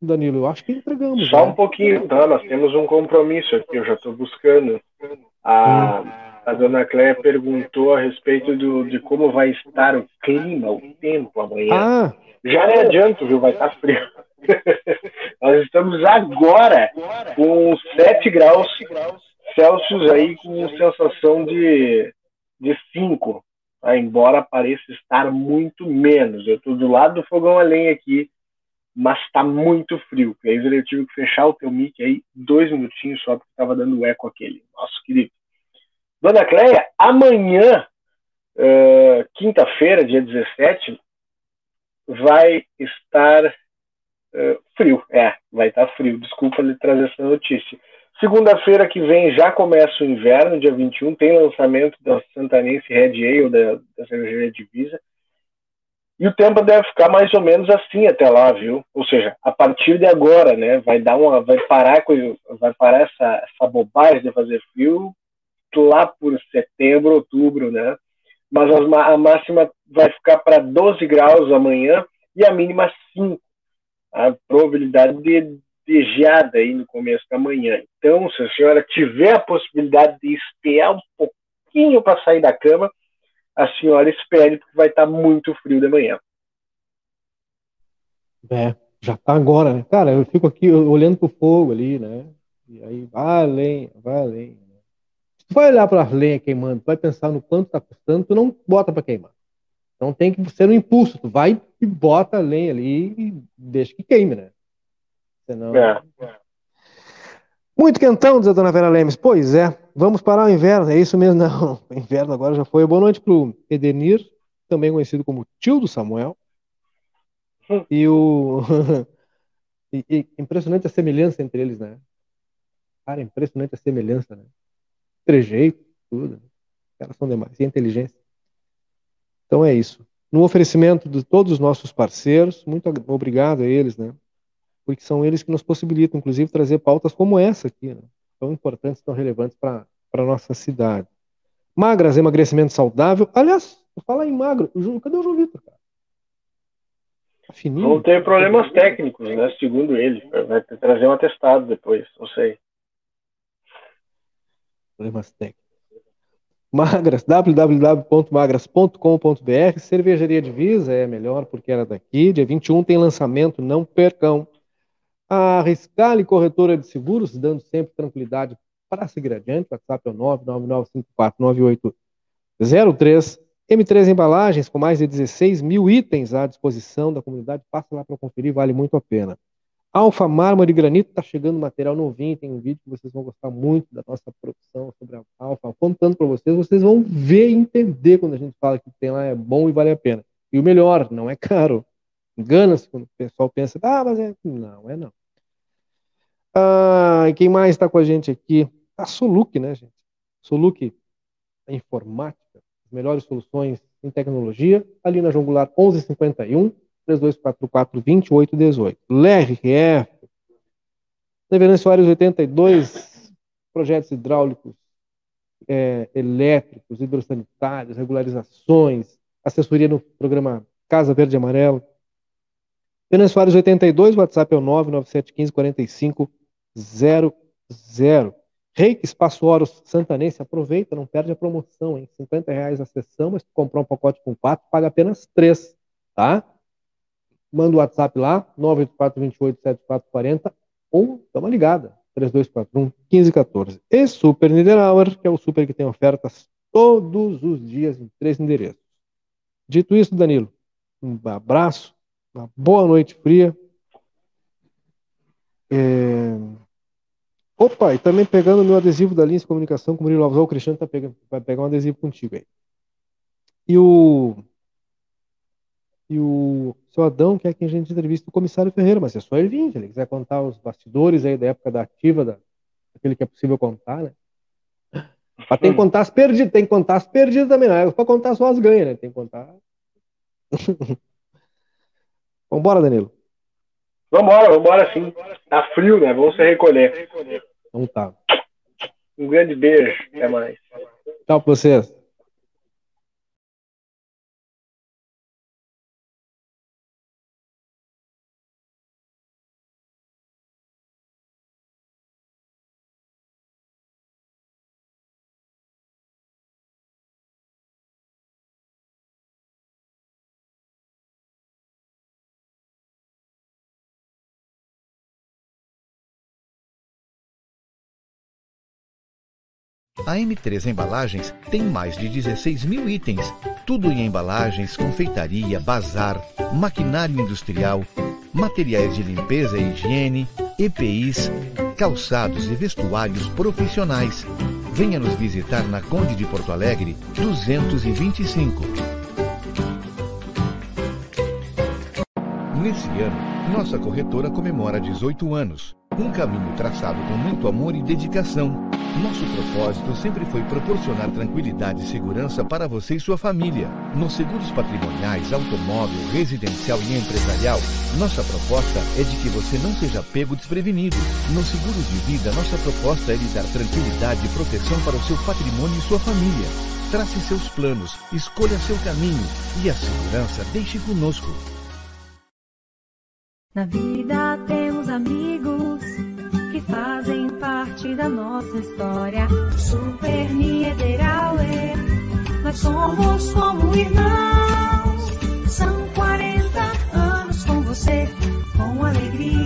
Danilo, eu acho que entregamos. Só né? um pouquinho, tá? Nós temos um compromisso aqui, eu já estou buscando. A, hum. A dona Cléia perguntou a respeito do, de como vai estar o clima, o tempo amanhã. Ah. Já nem adianto, viu? Vai estar frio. Nós estamos agora com 7 graus Celsius aí, com sensação de, de 5. Tá? Embora pareça estar muito menos. Eu estou do lado do fogão a lenha aqui mas tá muito frio. Aí eu tive que fechar o teu mic aí dois minutinhos só porque tava dando eco aquele. Nosso querido. Dona Cleia, amanhã, uh, quinta-feira, dia 17, vai estar uh, frio. É, vai estar frio. Desculpa lhe trazer essa notícia. Segunda-feira que vem já começa o inverno, dia 21, tem lançamento da Santanense Red Ale, da, da cervejaria Divisa. E o tempo deve ficar mais ou menos assim até lá, viu? Ou seja, a partir de agora, né? Vai dar uma, vai parar com, vai parar essa, essa bobagem de fazer frio lá por setembro, outubro, né? Mas a máxima vai ficar para 12 graus amanhã e a mínima 5. A probabilidade de, de geada aí no começo da manhã. Então, se a senhora tiver a possibilidade de esperar um pouquinho para sair da cama, a senhora espere, porque vai estar muito frio de manhã. É, já tá agora, né? Cara, eu fico aqui olhando pro fogo ali, né? E aí, vai além, vai além. Tu vai olhar para as lenhas queimando, tu vai pensar no quanto tá custando, tu não bota para queimar. Então tem que ser um impulso, tu vai e bota a lenha ali e deixa que queime, né? Senão... É. Muito quentão, diz a dona Vera Lemes. Pois é, vamos parar o inverno. É isso mesmo, não. O inverno agora já foi. Boa noite para o Edenir, também conhecido como tio do Samuel. E o. e, e, impressionante a semelhança entre eles, né? Cara, impressionante a semelhança, né? Trejeito, tudo. Os caras são demais. E inteligência. Então é isso. No oferecimento de todos os nossos parceiros, muito obrigado a eles, né? porque são eles que nos possibilitam, inclusive, trazer pautas como essa aqui, né? tão importantes, tão relevantes para a nossa cidade. Magras, emagrecimento saudável. Aliás, fala em magro, cadê o João Vitor, cara? Tá fininho, não tem problemas técnicos, né? Segundo ele. Vai trazer um atestado depois, não sei. Problemas técnicos. Magras, www.magras.com.br. Cervejaria Divisa é melhor porque era daqui. Dia 21 tem lançamento, não percam. A Riscale Corretora de Seguros, dando sempre tranquilidade para seguir adiante. WhatsApp é o 999549803. M3 Embalagens, com mais de 16 mil itens à disposição da comunidade. Passa lá para conferir, vale muito a pena. Alfa Mármore e Granito, está chegando material novinho, tem um vídeo que vocês vão gostar muito da nossa produção sobre a Alfa. Contando para vocês, vocês vão ver e entender quando a gente fala que tem lá é bom e vale a pena. E o melhor, não é caro. Engana-se quando o pessoal pensa, ah, mas é. Não, é não. Ah, quem mais está com a gente aqui? A Soluc, né, gente? Soluc a informática, as melhores soluções em tecnologia, ali na Jongular 1151, 3244 2818. LRF, Leverance Soares 82, projetos hidráulicos, é, elétricos, hidrossanitários, regularizações, assessoria no programa Casa Verde e Amarelo. Fernando Soares 82, WhatsApp é o 99715 4500. Reiki Espaço Oros Santanense, aproveita, não perde a promoção, hein? 50 reais a sessão, mas se comprar um pacote com quatro, paga apenas três, tá? Manda o WhatsApp lá, 984287440 ou dá uma ligada, 3241 1514. E Super Niederauer, que é o super que tem ofertas todos os dias em três endereços. Dito isso, Danilo, um abraço, uma boa noite fria. É... Opa, e também pegando meu adesivo da de comunicação com o Murilo Alves. O Cristiano tá pegando, vai pegar um adesivo contigo aí. E o. E o seu Adão quer que a gente entreviste o comissário Ferreira, mas é só ele vir. Se ele quiser contar os bastidores aí da época da ativa, da, daquele que é possível contar, né? Mas tem que contar as perdidas, tem que contar as perdidas também, não é pra contar só as ganhas, né? Tem que contar. Vambora, Danilo. Vambora, vambora sim. Tá frio, né? Vamos se recolher. Então tá. Um grande beijo. Até mais. Tchau pra vocês. A M3 Embalagens tem mais de 16 mil itens, tudo em embalagens, confeitaria, bazar, maquinário industrial, materiais de limpeza e higiene, EPIs, calçados e vestuários profissionais. Venha nos visitar na Conde de Porto Alegre, 225. Nesse ano, nossa corretora comemora 18 anos. Um caminho traçado com muito amor e dedicação. Nosso propósito sempre foi proporcionar tranquilidade e segurança para você e sua família. Nos seguros patrimoniais, automóvel, residencial e empresarial, nossa proposta é de que você não seja pego desprevenido. Nos seguros de vida, nossa proposta é lhe dar tranquilidade e proteção para o seu patrimônio e sua família. Trace seus planos, escolha seu caminho e a segurança deixe conosco. Na vida temos amigos fazem parte da nossa história. Super Niederauer, nós somos como irmãos. São 40 anos com você, com alegria.